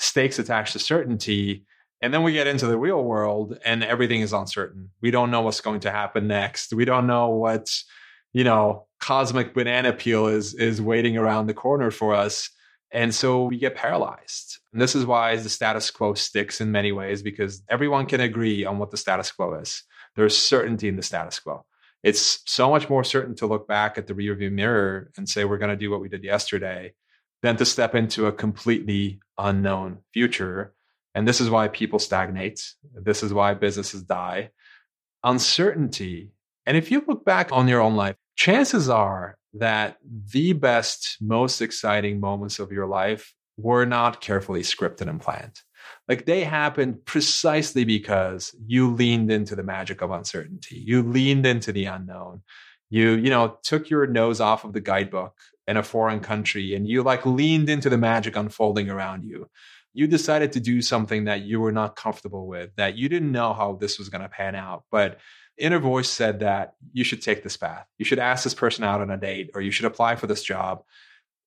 stakes attached to certainty and then we get into the real world and everything is uncertain. We don't know what's going to happen next. We don't know what, you know, cosmic banana peel is is waiting around the corner for us. And so we get paralyzed. And this is why the status quo sticks in many ways because everyone can agree on what the status quo is. There's certainty in the status quo. It's so much more certain to look back at the rearview mirror and say we're going to do what we did yesterday than to step into a completely unknown future and this is why people stagnate. This is why businesses die. Uncertainty. And if you look back on your own life, chances are that the best, most exciting moments of your life were not carefully scripted and planned. Like they happened precisely because you leaned into the magic of uncertainty. You leaned into the unknown. You, you know, took your nose off of the guidebook in a foreign country and you like leaned into the magic unfolding around you you decided to do something that you were not comfortable with, that you didn't know how this was going to pan out. But inner voice said that you should take this path. You should ask this person out on a date or you should apply for this job.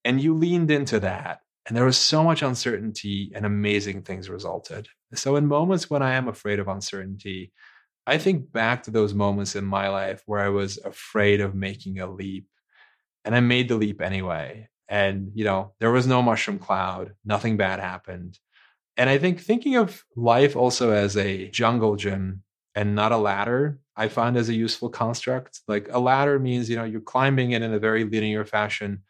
And you leaned into that. And there was so much uncertainty and amazing things resulted. So, in moments when I am afraid of uncertainty, I think back to those moments in my life where I was afraid of making a leap and I made the leap anyway and you know there was no mushroom cloud nothing bad happened. And i think thinking of life also as a jungle gym and not a ladder i find as a useful construct. Like a ladder means you know you're climbing it in a very linear fashion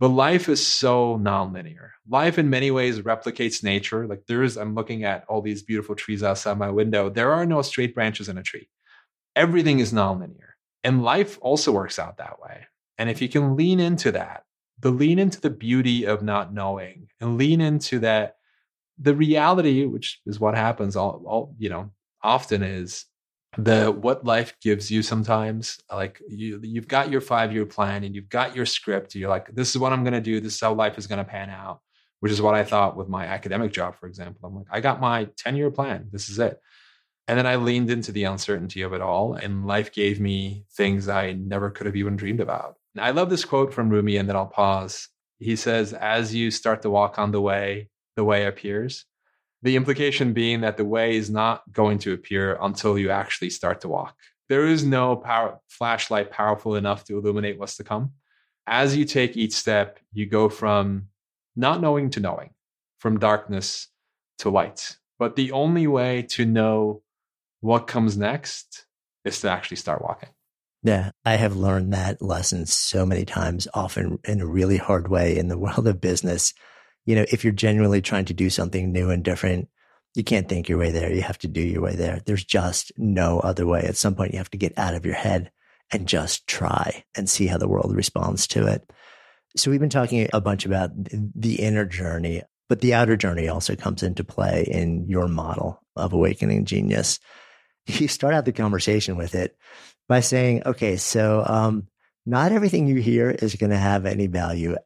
but life is so nonlinear. Life in many ways replicates nature. Like there's i'm looking at all these beautiful trees outside my window. There are no straight branches in a tree. Everything is nonlinear and life also works out that way. And if you can lean into that the lean into the beauty of not knowing and lean into that the reality which is what happens all, all you know often is the what life gives you sometimes like you you've got your 5 year plan and you've got your script you're like this is what I'm going to do. This is how life is going to pan out which is what I thought with my academic job for example. I'm like I got my 10 year plan. This is it. And then I leaned into the uncertainty of it all and life gave me things I never could have even dreamed about I love this quote from Rumi, and then I'll pause. He says, As you start to walk on the way, the way appears. The implication being that the way is not going to appear until you actually start to walk. There is no power, flashlight powerful enough to illuminate what's to come. As you take each step, you go from not knowing to knowing, from darkness to light. But the only way to know what comes next is to actually start walking. Yeah, I have learned that lesson so many times, often in a really hard way in the world of business. You know, if you're genuinely trying to do something new and different, you can't think your way there. You have to do your way there. There's just no other way. At some point, you have to get out of your head and just try and see how the world responds to it. So we've been talking a bunch about the inner journey, but the outer journey also comes into play in your model of awakening genius. You start out the conversation with it by saying, okay, so um, not everything you hear is going to have any value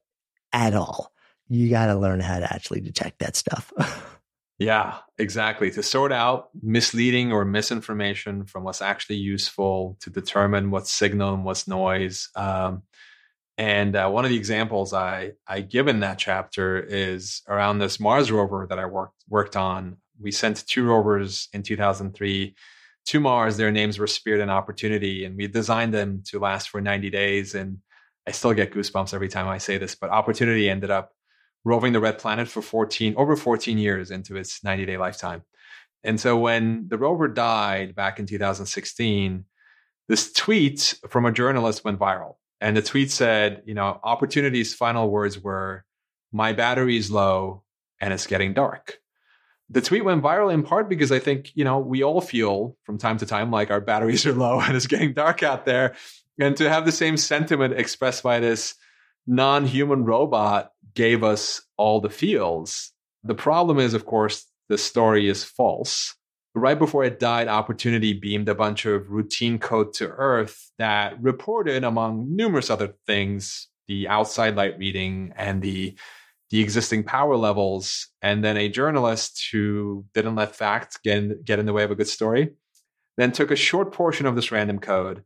at all. You got to learn how to actually detect that stuff. yeah, exactly. To sort out misleading or misinformation from what's actually useful, to determine what's signal and what's noise. Um, and uh, one of the examples I I give in that chapter is around this Mars rover that I worked worked on. We sent two rovers in 2003 to Mars, their names were Spirit and Opportunity, and we designed them to last for 90 days. And I still get goosebumps every time I say this, but Opportunity ended up roving the red planet for 14 over 14 years into its 90 day lifetime. And so when the rover died back in 2016, this tweet from a journalist went viral. And the tweet said, you know, opportunity's final words were, my battery is low and it's getting dark. The tweet went viral in part because I think, you know, we all feel from time to time like our batteries are low and it's getting dark out there. And to have the same sentiment expressed by this non human robot gave us all the feels. The problem is, of course, the story is false. Right before it died, Opportunity beamed a bunch of routine code to Earth that reported, among numerous other things, the outside light reading and the the existing power levels. And then a journalist who didn't let facts get in, get in the way of a good story then took a short portion of this random code,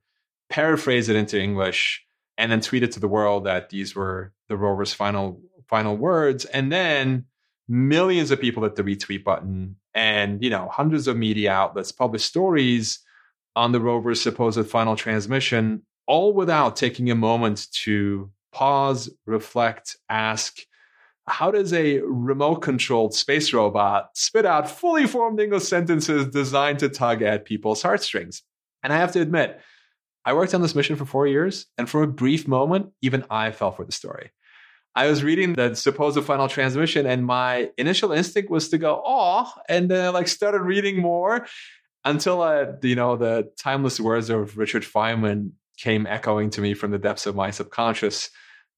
paraphrased it into English, and then tweeted to the world that these were the rover's final final words. And then millions of people hit the retweet button, and you know hundreds of media outlets published stories on the rover's supposed final transmission, all without taking a moment to pause, reflect, ask, how does a remote controlled space robot spit out fully formed English sentences designed to tug at people's heartstrings? And I have to admit, I worked on this mission for four years, and for a brief moment, even I fell for the story. I was reading the supposed final transmission, and my initial instinct was to go, "Oh," and then I like started reading more until I, you know, the timeless words of Richard Feynman came echoing to me from the depths of my subconscious.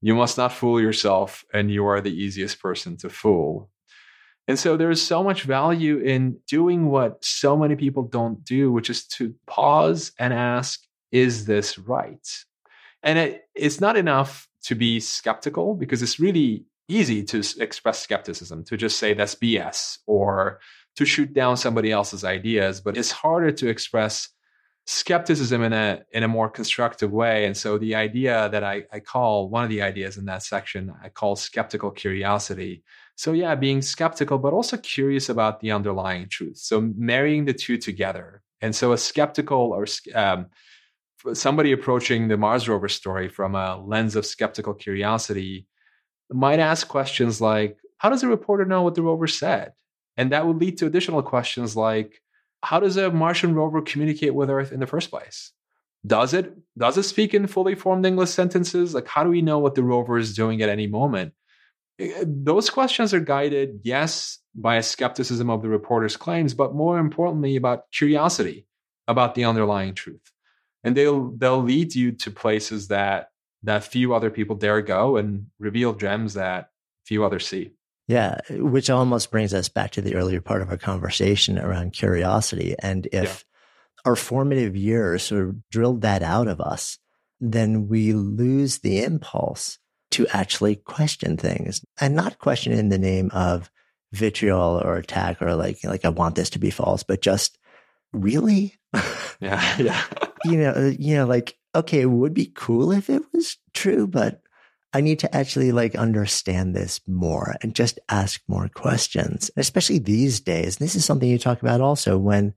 You must not fool yourself, and you are the easiest person to fool. And so there's so much value in doing what so many people don't do, which is to pause and ask, is this right? And it, it's not enough to be skeptical because it's really easy to express skepticism, to just say that's BS or to shoot down somebody else's ideas. But it's harder to express skepticism in a in a more constructive way. And so the idea that I, I call one of the ideas in that section, I call skeptical curiosity. So yeah, being skeptical, but also curious about the underlying truth. So marrying the two together. And so a skeptical or um, somebody approaching the Mars rover story from a lens of skeptical curiosity might ask questions like, how does a reporter know what the rover said? And that would lead to additional questions like, how does a Martian rover communicate with Earth in the first place? Does it does it speak in fully formed English sentences? Like how do we know what the rover is doing at any moment? Eh, those questions are guided, yes, by a skepticism of the reporter's claims, but more importantly about curiosity about the underlying truth. And they'll they'll lead you to places that that few other people dare go and reveal gems that few others see. Yeah, which almost brings us back to the earlier part of our conversation around curiosity. And if yeah. our formative years sort of drilled that out of us, then we lose the impulse to actually question things and not question in the name of vitriol or attack or like, like I want this to be false, but just really? yeah. Yeah. you know, uh, you know, like, okay, it would be cool if it was true, but I need to actually like understand this more and just ask more questions, especially these days. This is something you talk about also when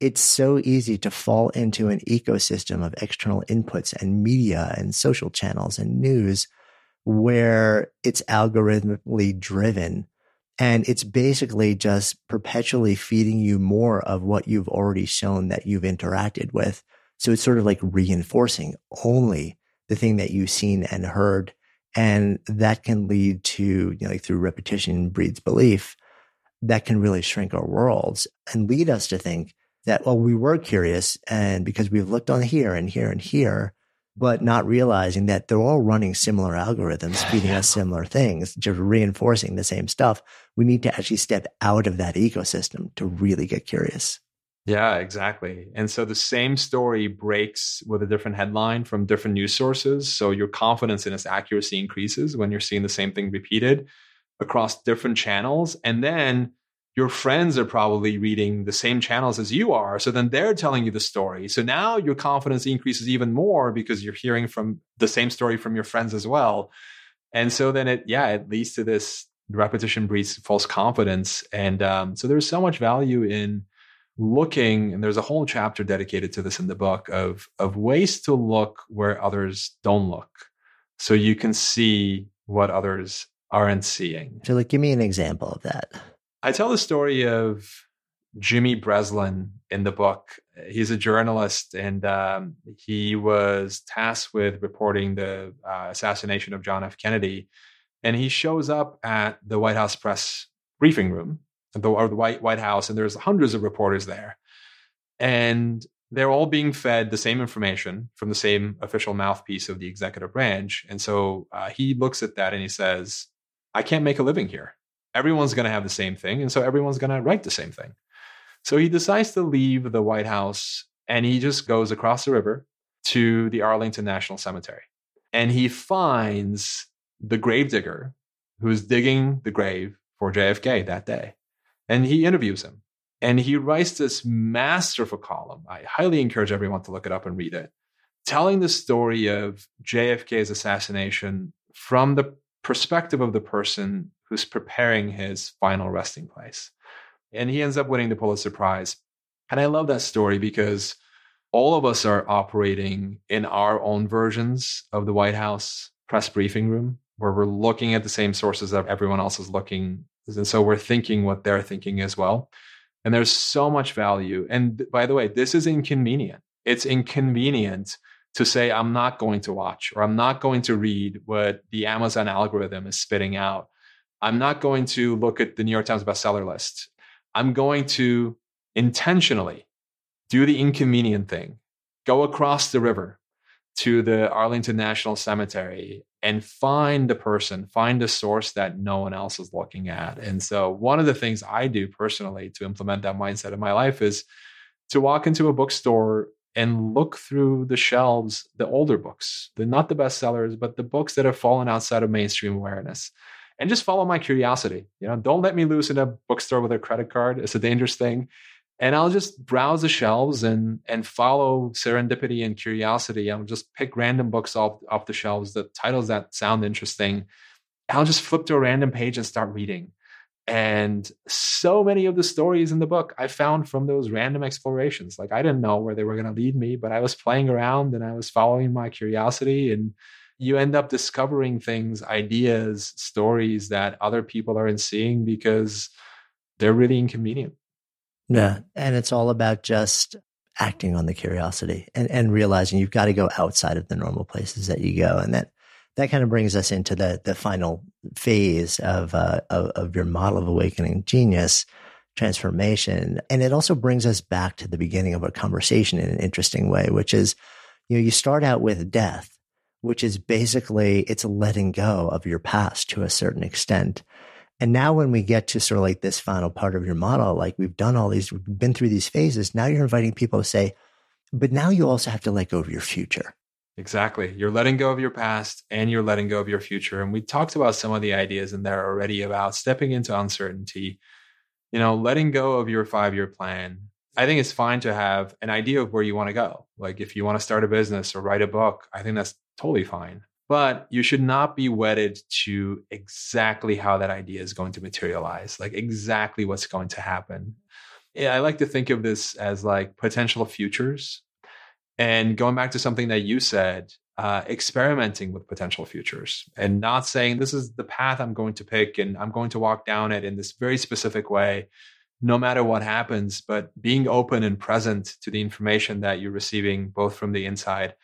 it's so easy to fall into an ecosystem of external inputs and media and social channels and news where it's algorithmically driven and it's basically just perpetually feeding you more of what you've already shown that you've interacted with. So it's sort of like reinforcing only the thing that you've seen and heard and that can lead to, you know, like through repetition breeds belief that can really shrink our worlds and lead us to think that, well, we were curious and because we've looked on here and here and here, but not realizing that they're all running similar algorithms, feeding us similar things, just reinforcing the same stuff. We need to actually step out of that ecosystem to really get curious. Yeah, exactly. And so the same story breaks with a different headline from different news sources. So your confidence in its accuracy increases when you're seeing the same thing repeated across different channels. And then your friends are probably reading the same channels as you are. So then they're telling you the story. So now your confidence increases even more because you're hearing from the same story from your friends as well. And so then it, yeah, it leads to this repetition breeds false confidence. And um, so there's so much value in looking and there's a whole chapter dedicated to this in the book of of ways to look where others don't look so you can see what others aren't seeing so like give me an example of that i tell the story of Jimmy Breslin in the book. He's a journalist and um, he was tasked with reporting the uh, assassination of John F. Kennedy. And he shows up at the White House press briefing room, the, or the White, White House, and there's hundreds of reporters there. And they're all being fed the same information from the same official mouthpiece of the executive branch. And so uh, he looks at that and he says, I can't make a living here. Everyone's going to have the same thing. And so everyone's going to write the same thing. So he decides to leave the White House and he just goes across the river to the Arlington National Cemetery. And he finds the gravedigger who's digging the grave for JFK that day. And he interviews him. And he writes this masterful column. I highly encourage everyone to look it up and read it, telling the story of JFK's assassination from the perspective of the person who's preparing his final resting place. And he ends up winning the Pulitzer Prize. And I love that story because all of us are operating in our own versions of the White House press briefing room, where we're looking at the same sources that everyone else is looking. And so we're thinking what they're thinking as well. And there's so much value. And by the way, this is inconvenient. It's inconvenient to say, I'm not going to watch or I'm not going to read what the Amazon algorithm is spitting out. I'm not going to look at the New York Times bestseller list. I'm going to intentionally do the inconvenient thing, go across the river to the Arlington National Cemetery and find the person, find the source that no one else is looking at. And so, one of the things I do personally to implement that mindset in my life is to walk into a bookstore and look through the shelves, the older books, the not the bestsellers, but the books that have fallen outside of mainstream awareness. And just follow my curiosity. You know, don't let me loose in a bookstore with a credit card. It's a dangerous thing and I'll just browse the shelves and and follow serendipity and curiosity. I'll just pick random books off off the shelves, the titles that sound interesting. I'll just flip to a random page and start reading. And so many of the stories in the book I found from those random explorations. Like I didn't know where they were going to lead me, but I was playing around and I was following my curiosity. And you end up discovering things, ideas, stories that other people aren't seeing because they're really inconvenient. Yeah. And it's all about just acting on the curiosity and, and realizing you've got to go outside of the normal places that you go. And that, that kind of brings us into the, the final phase of, uh, of, of your model of awakening genius transformation. And it also brings us back to the beginning of a conversation in an interesting way, which is, you know, you start out with death, which is basically it's letting go of your past to a certain extent. And now when we get to sort of like this final part of your model, like we've done all these, we've been through these phases. Now you're inviting people to say, but now you also have to let go of your future. Exactly. You're letting go of your past and you're letting go of your future. And we talked about some of the ideas in there already about stepping into uncertainty, you know, letting go of your five year plan. I think it's fine to have an idea of where you want to go. Like if you want to start a business or write a book, I think that's totally fine but you should not be wedded to exactly how that idea is going to materialize, like exactly what's going to happen. Yeah, I like to think of this as like potential futures. And going back to something that you said, uh, experimenting with potential futures and not saying this is the path I'm going to pick and I'm going to walk down it in this very specific way, no matter what happens, but being open and present to the information that you're receiving, both from the inside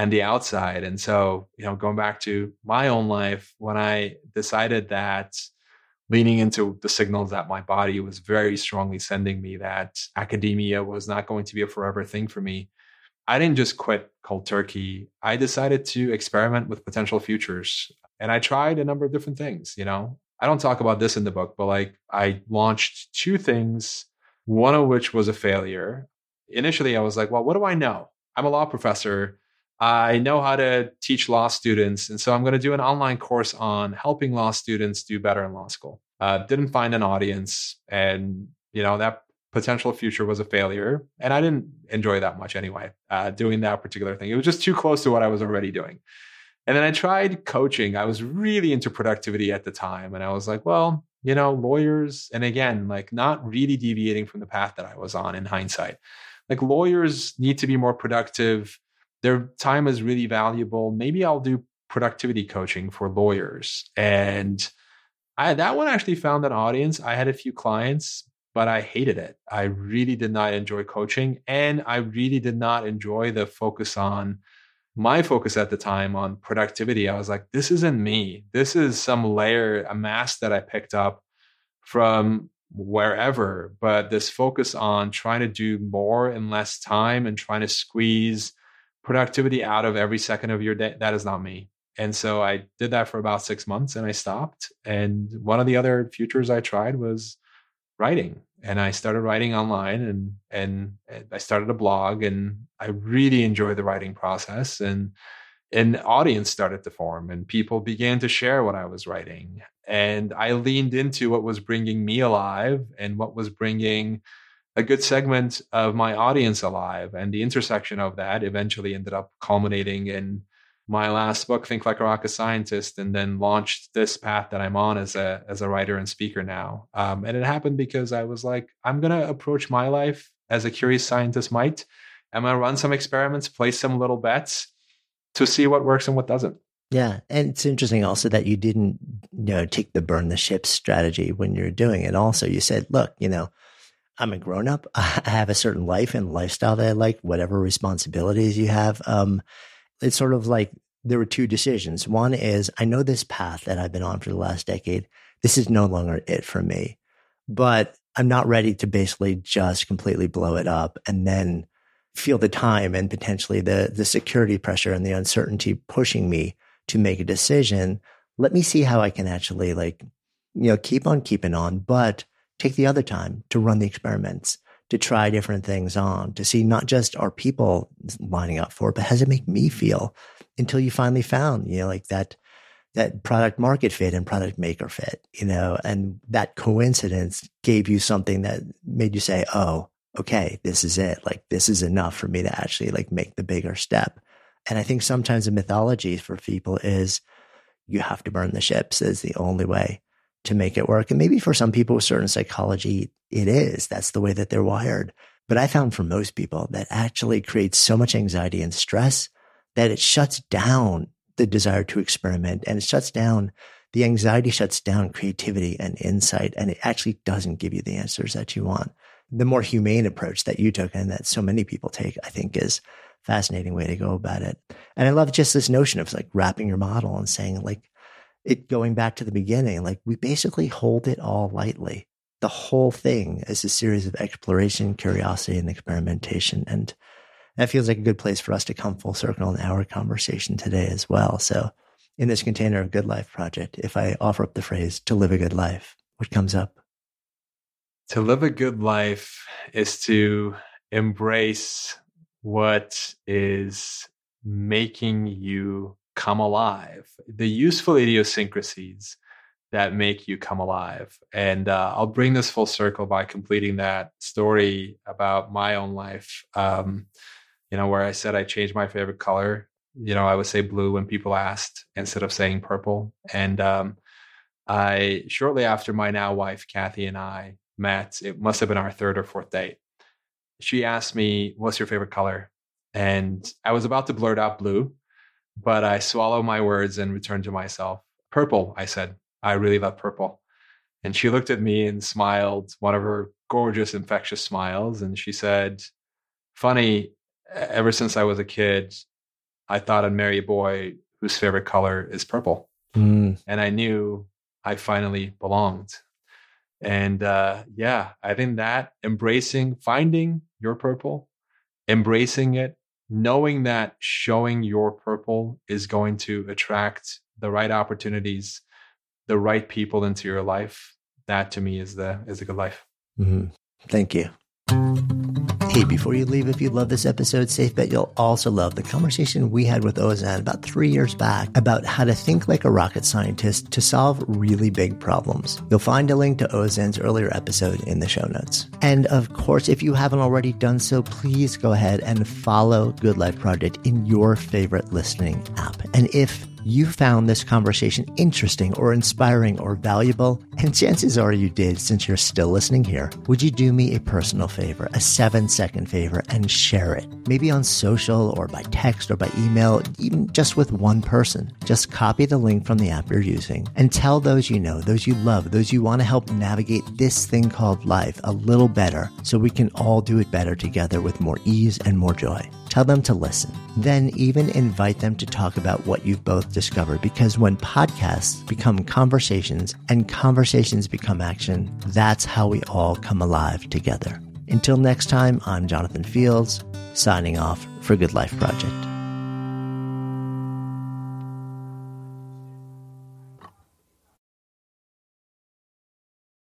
and the outside. And so, you know, going back to my own life, when I decided that leaning into the signals that my body was very strongly sending me that academia was not going to be a forever thing for me, I didn't just quit cold turkey. I decided to experiment with potential futures. And I tried a number of different things, you know. I don't talk about this in the book, but like I launched two things, one of which was a failure. Initially, I was like, well, what do I know? I'm a law professor I know how to teach law students. And so I'm going to do an online course on helping law students do better in law school. Uh, didn't find an audience. And, you know, that potential future was a failure. And I didn't enjoy that much anyway, uh, doing that particular thing. It was just too close to what I was already doing. And then I tried coaching. I was really into productivity at the time. And I was like, well, you know, lawyers, and again, like not really deviating from the path that I was on in hindsight. Like lawyers need to be more productive their time is really valuable. Maybe I'll do productivity coaching for lawyers. And I, that one actually found an audience. I had a few clients, but I hated it. I really did not enjoy coaching. And I really did not enjoy the focus on my focus at the time on productivity. I was like, this isn't me. This is some layer, a mask that I picked up from wherever. But this focus on trying to do more in less time and trying to squeeze productivity out of every second of your day, that is not me. And so I did that for about six months and I stopped. And one of the other futures I tried was writing and I started writing online and and I started a blog and I really enjoyed the writing process and an audience started to form and people began to share what I was writing and I leaned into what was bringing me alive and what was bringing a good segment of my audience alive and the intersection of that eventually ended up culminating in my last book, Think Like a Rocket Scientist, and then launched this path that I'm on as a as a writer and speaker now. Um, and it happened because I was like, I'm gonna approach my life as a curious scientist might. I'm gonna run some experiments, place some little bets to see what works and what doesn't. Yeah, and it's interesting also that you didn't, you know, take the burn the ships strategy when you're doing it. Also, you said, look, you know, I'm a grown up. I have a certain life and lifestyle that I like, whatever responsibilities you have. Um, it's sort of like there were two decisions. One is I know this path that I've been on for the last decade. This is no longer it for me, but I'm not ready to basically just completely blow it up and then feel the time and potentially the, the security pressure and the uncertainty pushing me to make a decision. Let me see how I can actually like, you know, keep on keeping on, but take the other time to run the experiments to try different things on, to see not just are people lining up for it, but how does it make me feel until you finally found, you know, like that, that product market fit and product maker fit, you know, and that coincidence gave you something that made you say, Oh, okay, this is it. Like this is enough for me to actually like make the bigger step. And I think sometimes the mythology for people is you have to burn the ships is the only way to make it work. And maybe for some people with certain psychology, it is. That's the way that they're wired. But I found for most people that actually creates so much anxiety and stress that it shuts down the desire to experiment and it shuts down the anxiety shuts down creativity and insight and it actually doesn't give you the answers that you want. The more humane approach that you took and that so many people take, I think is fascinating way to go about it. And I love just this notion of like wrapping your model and saying like, it going back to the beginning, like we basically hold it all lightly. The whole thing is a series of exploration, curiosity, and experimentation. And that feels like a good place for us to come full circle in our conversation today as well. So, in this container of Good Life Project, if I offer up the phrase to live a good life, what comes up? To live a good life is to embrace what is making you come alive, the useful idiosyncrasies that make you come alive. And uh, I'll bring this full circle by completing that story about my own life. Um, you know, where I said I changed my favorite color. You know, I would say blue when people asked instead of saying purple. And um, I, shortly after my now wife, Kathy, and I met, it must have been our third or fourth date. She asked me, What's your favorite color? And I was about to blurt out blue but I swallow my words and return to myself. Purple, I said. I really love purple. And she looked at me and smiled, one of her gorgeous, infectious smiles. And she said, Funny, ever since I was a kid, I thought I'd marry a boy whose favorite color is purple. Mm. And I knew I finally belonged. And uh, yeah, I think that embracing, finding your purple, embracing it, knowing that showing your purple is going to attract the right opportunities, the right people into your life, that to me is the is a good life. Mm-hmm. Thank you. Hey, before you leave, if you love this episode, safe bet you'll also love the conversation we had with Ozan about three years back about how to think like a rocket scientist to solve really big problems. You'll find a link to Ozan's earlier episode in the show notes. And of course, if you haven't already done so, please go ahead and follow Good Life Project in your favorite listening app. And if you found this conversation interesting or inspiring or valuable, and chances are you did since you're still listening here, would you do me a personal favor, a seven second favor, and share it? Maybe on social or by text or by email, even just with one person. Just copy the link from the app you're using and tell those you know, those you love, those you want to help navigate this thing called life a little better so we can all do it better together with more ease and more joy. Tell them to listen. Then even invite them to talk about what you've both discovered because when podcasts become conversations and conversations become action, that's how we all come alive together. Until next time, I'm Jonathan Fields, signing off for Good Life Project.